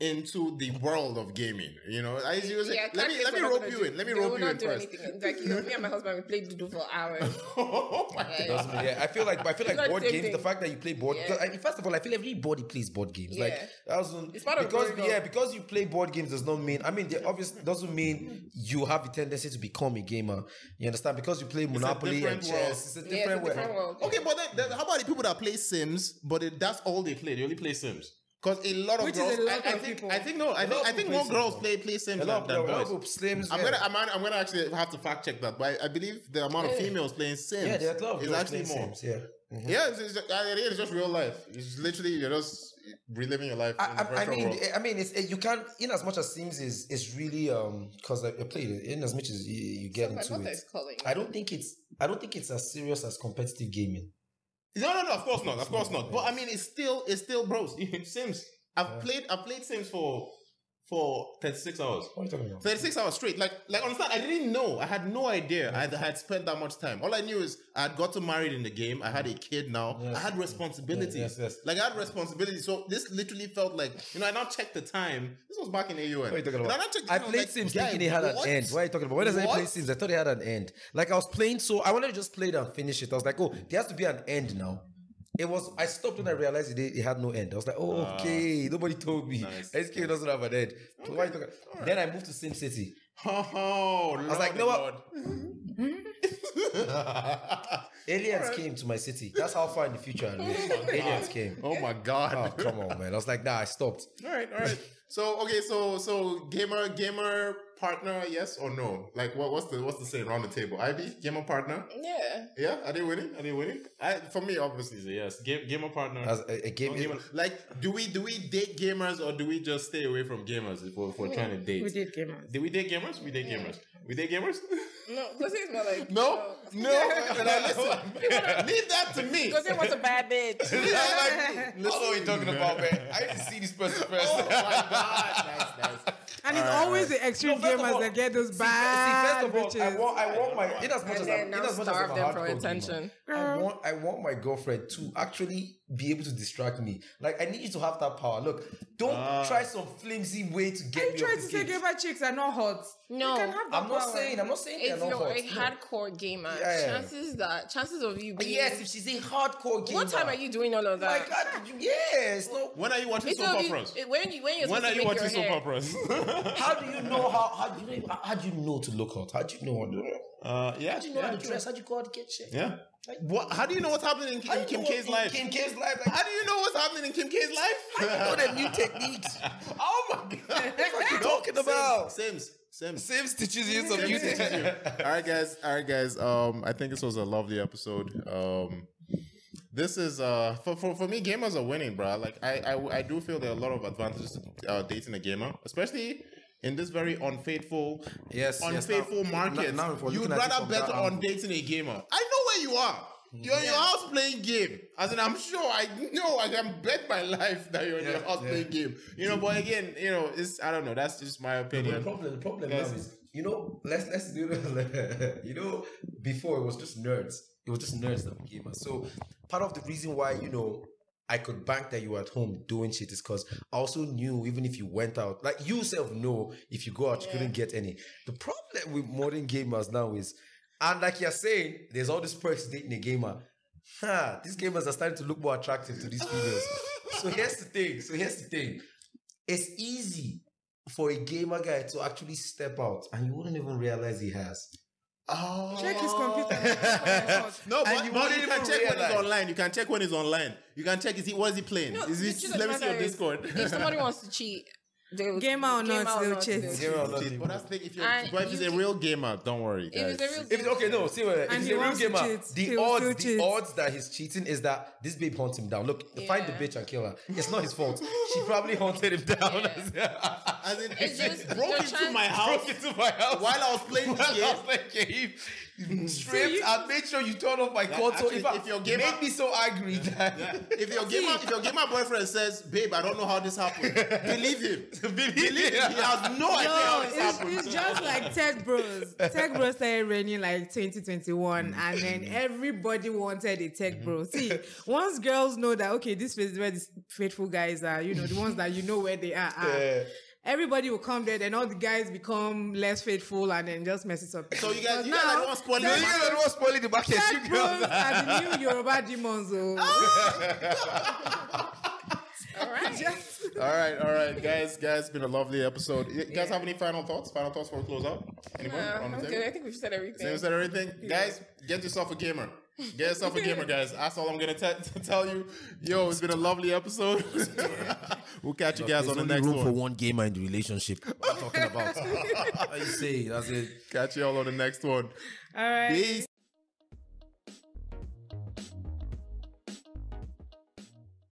into the world of gaming. You know, I usually Yeah, let me let me games we're not rope you do- in. Let me they rope will you not in do first. anything. Like you know, me and my husband, we played Ludo for hours. [LAUGHS] oh my Yeah. god! Yeah, I feel like I feel like not the board same games. The fact that you play board, Yeah. I, first of all, I feel everybody plays board games. Like that wasn't It's part of because growing yeah, up. because you play board games does not mean. I mean, they obviously doesn't mean you have the tendency to become a gamer. You understand? Because you play Monopoly and chess, it's a Yeah, different, it's a different world. world. Okay, but then, then how about the people that play Sims? But it, that's all they play. They only play Sims. Because a lot of Which is girls, a lot I, I of think, people. I think no, I A lot think I think people more girls play play Sims A than, lot, than of- boys. of slims. I'm yeah. gonna, I'm, I'm gonna actually have to fact check that, but I, I believe the amount of Yeah. females playing Sims yeah, there are a lot of is girls actually playing more. Sims, Yeah. Mhm. Yeah, it's, it's, just, uh, it is just real life. It's literally you're just reliving your life. in I, the I, I virtual mean, world. I mean, it's you can't in as much as Sims is is really um because I, I played it in as much as you, you get So into mother it. is calling. I don't think it's I don't think it's as serious as competitive gaming. No, no, no. Of course not. Of course not. But I mean, it's still, it's still, bros. [LAUGHS] Sims. I've played, I've played Sims for for 36 hours. What are you talking about? 36 hours straight. Like, like understand? I didn't know. I had no idea. I had spent that much time. All I knew is I had gotten married in the game. I had a kid now. Yes. I had responsibilities. Yes, yes. Like I had responsibilities. So this literally felt like you know. I now checked the time. This was back in AUN. What are you talking about? I checked I played like, Sims guy, thinking it had what? an end. What are you talking about? When I say play? Sims, I thought it had an end. Like I was playing, so I wanted to just play it and finish it. I was like, oh, there has to be an end now. It was. I stopped when I realized it, it had no end. I was like, oh, ah, okay. Nobody told me. Nice. This game doesn't have an end. So why are you talking? Then I moved to Sim City. Oh, I was like, Lord, no, what? [LAUGHS] Lord. [LAUGHS] Aliens came to my city. That's how far in the future I live. Oh Aliens came. oh my god. Oh, come on, man. I was like, nah, I stopped. All right, all right. So okay, so so gamer gamer partner, yes or no? Like what what's the what's the saying around the table? Ivy, gamer partner? Yeah. Yeah, are they winning? Are they winning? I, for me, obviously, it's a yes. Game, gamer partner. As a, a game, No, gamer- like, do we do we date gamers or do we just stay away from gamers if we're, if we're trying to date? We did gamers. Did we date gamers? We date gamers. We date gamers? No, because it's more like no, no. Now listen, [LAUGHS] [LAUGHS] leave that to me. Because it was a bad bitch. I don't know what you're talking about, man. I need to see this person oh first. Oh my god, nice, nice. And it's All right, always all the extreme No, gamers all- that get those See, bad see, first of all, I bitches. want, I want my, in as much and as I'm, in now as much as I'm a them for hardcore gamer. I want, I want my girlfriend to actually be able to distract me. Like, I need you to have that power. Look, don't Ah. try some flimsy way to Are get you me trying off to this say game. gamer chicks are not hot? No, you can have I'm not saying, I'm not saying they're If not you're a hardcore gamer, Yeah, yeah. chances that chances of you But being yes, if she's a hardcore gamer. what time are you doing all of My that? God, did you, yes, no. When are you watching It's soap operas? when you when you're When are you watching your soap operas? [LAUGHS] [LAUGHS] How do you know how? How do you know? How do you know to look hot? How do you know? How do you know? uh, yeah, How do you know yeah, how to dress? How do you go out to get shit? Yeah. What? How do you know what's happening in, How in Kim K's life? Kim K's life. Like, How do you know what's happening in Kim K's life? how do you know the new [LAUGHS] techniques? oh my god! [LAUGHS] What are you talking about? Sims, Sims. Sims teaches you some new techniques. All right, guys. All right, guys. Um, I think this was a lovely episode. Um, this is uh for, for for me, gamers are winning, bro. Like I I, I do feel there are a lot of advantages to uh, dating a gamer, especially. In this very unfaithful, Yes, yes, unfaithful now- market, now- now you'd looking at it rather from bet on angle. dating a gamer. I know where you are. Hmm. You're in your house playing game. As in, I'm sure I know I can bet my life that you're in your house yeah. playing game. You know, but again, you know, it's I don't know. That's just my But the opinion. problem, the problem now is, you know, let's let's do it. [LAUGHS] you know, before it was just nerds. It was just nerds that were gamers. So part of the reason why you know I could bank that you were at home doing shit is because I also knew even if you went out, like you yourself know, if you go out, you couldn't get any. The problem with modern gamers now is, and like you're saying, there's all these perks dating a gamer. Ha, these gamers are starting to look more attractive to these females. [LAUGHS] so here's the thing. So here's the thing. It's easy for a gamer guy to actually step out and you wouldn't even realize he has. Oh. Check his computer. [LAUGHS] No, And but, you but wouldn't you can even check when realize. he's online. You can check when he's online. You can check is he what is he playing? No, is he truth let me see your Discord. If somebody wants to cheat, they'll Gamer or not, gamer they'll cheat. Gamer or not, but that's the thing. If you're And but if he's a real gamer, don't worry. If it's a guys. real If it's okay, no, see what if he's he a real gamer, cheat, the odds, the cheat. odds that he's cheating is that this babe hunts him down. Look, find the bitch and kill her. It's not his fault. She probably hunted him down. [LAUGHS] As in, It's just broke into chance- my house Broke into my house while I was playing this While I game. Was playing game. Stripped and made sure you turn off my console. actually, In fact, if your it gamer- made me so angry that Yeah. [LAUGHS] If your gamer, if your gamer boyfriend says, "Babe, I don't know how this happened," [LAUGHS] believe him. Believe Believe him. He has no [LAUGHS] idea how No, this it's, happened. it's just like Tech Bros. Tech Bros started raining like 2021, mm. and then mm. everybody wanted a Tech mm-hmm. Bro. See, once girls know that okay, this is where these faithful guys are, you know, the ones that you know where they are. are, Yeah. Everybody will come there, then all the guys become less faithful, and then just mess it up. So you guys, But you guys are the ones spoiling the you guys are the one spoiling the market. You Bros girls. are the new Yoruba demons. Oh. [LAUGHS] All right. All right, all right, guys, guys, been a lovely episode. You guys have any final thoughts? Final thoughts before we close out? Anyone Yeah, on the I'm table? good. I think we've said everything. Same said everything. Guys, get yourself a gamer. Get yourself a gamer, guys. [LAUGHS] That's all I'm gonna te- [LAUGHS] tell you. Yo, it's been a lovely episode. [LAUGHS] we'll catch you guys on the next room for one. one gamer in the relationship. What are you talking about? How you say? That's it. Catch you all on the next one. All right. Peace.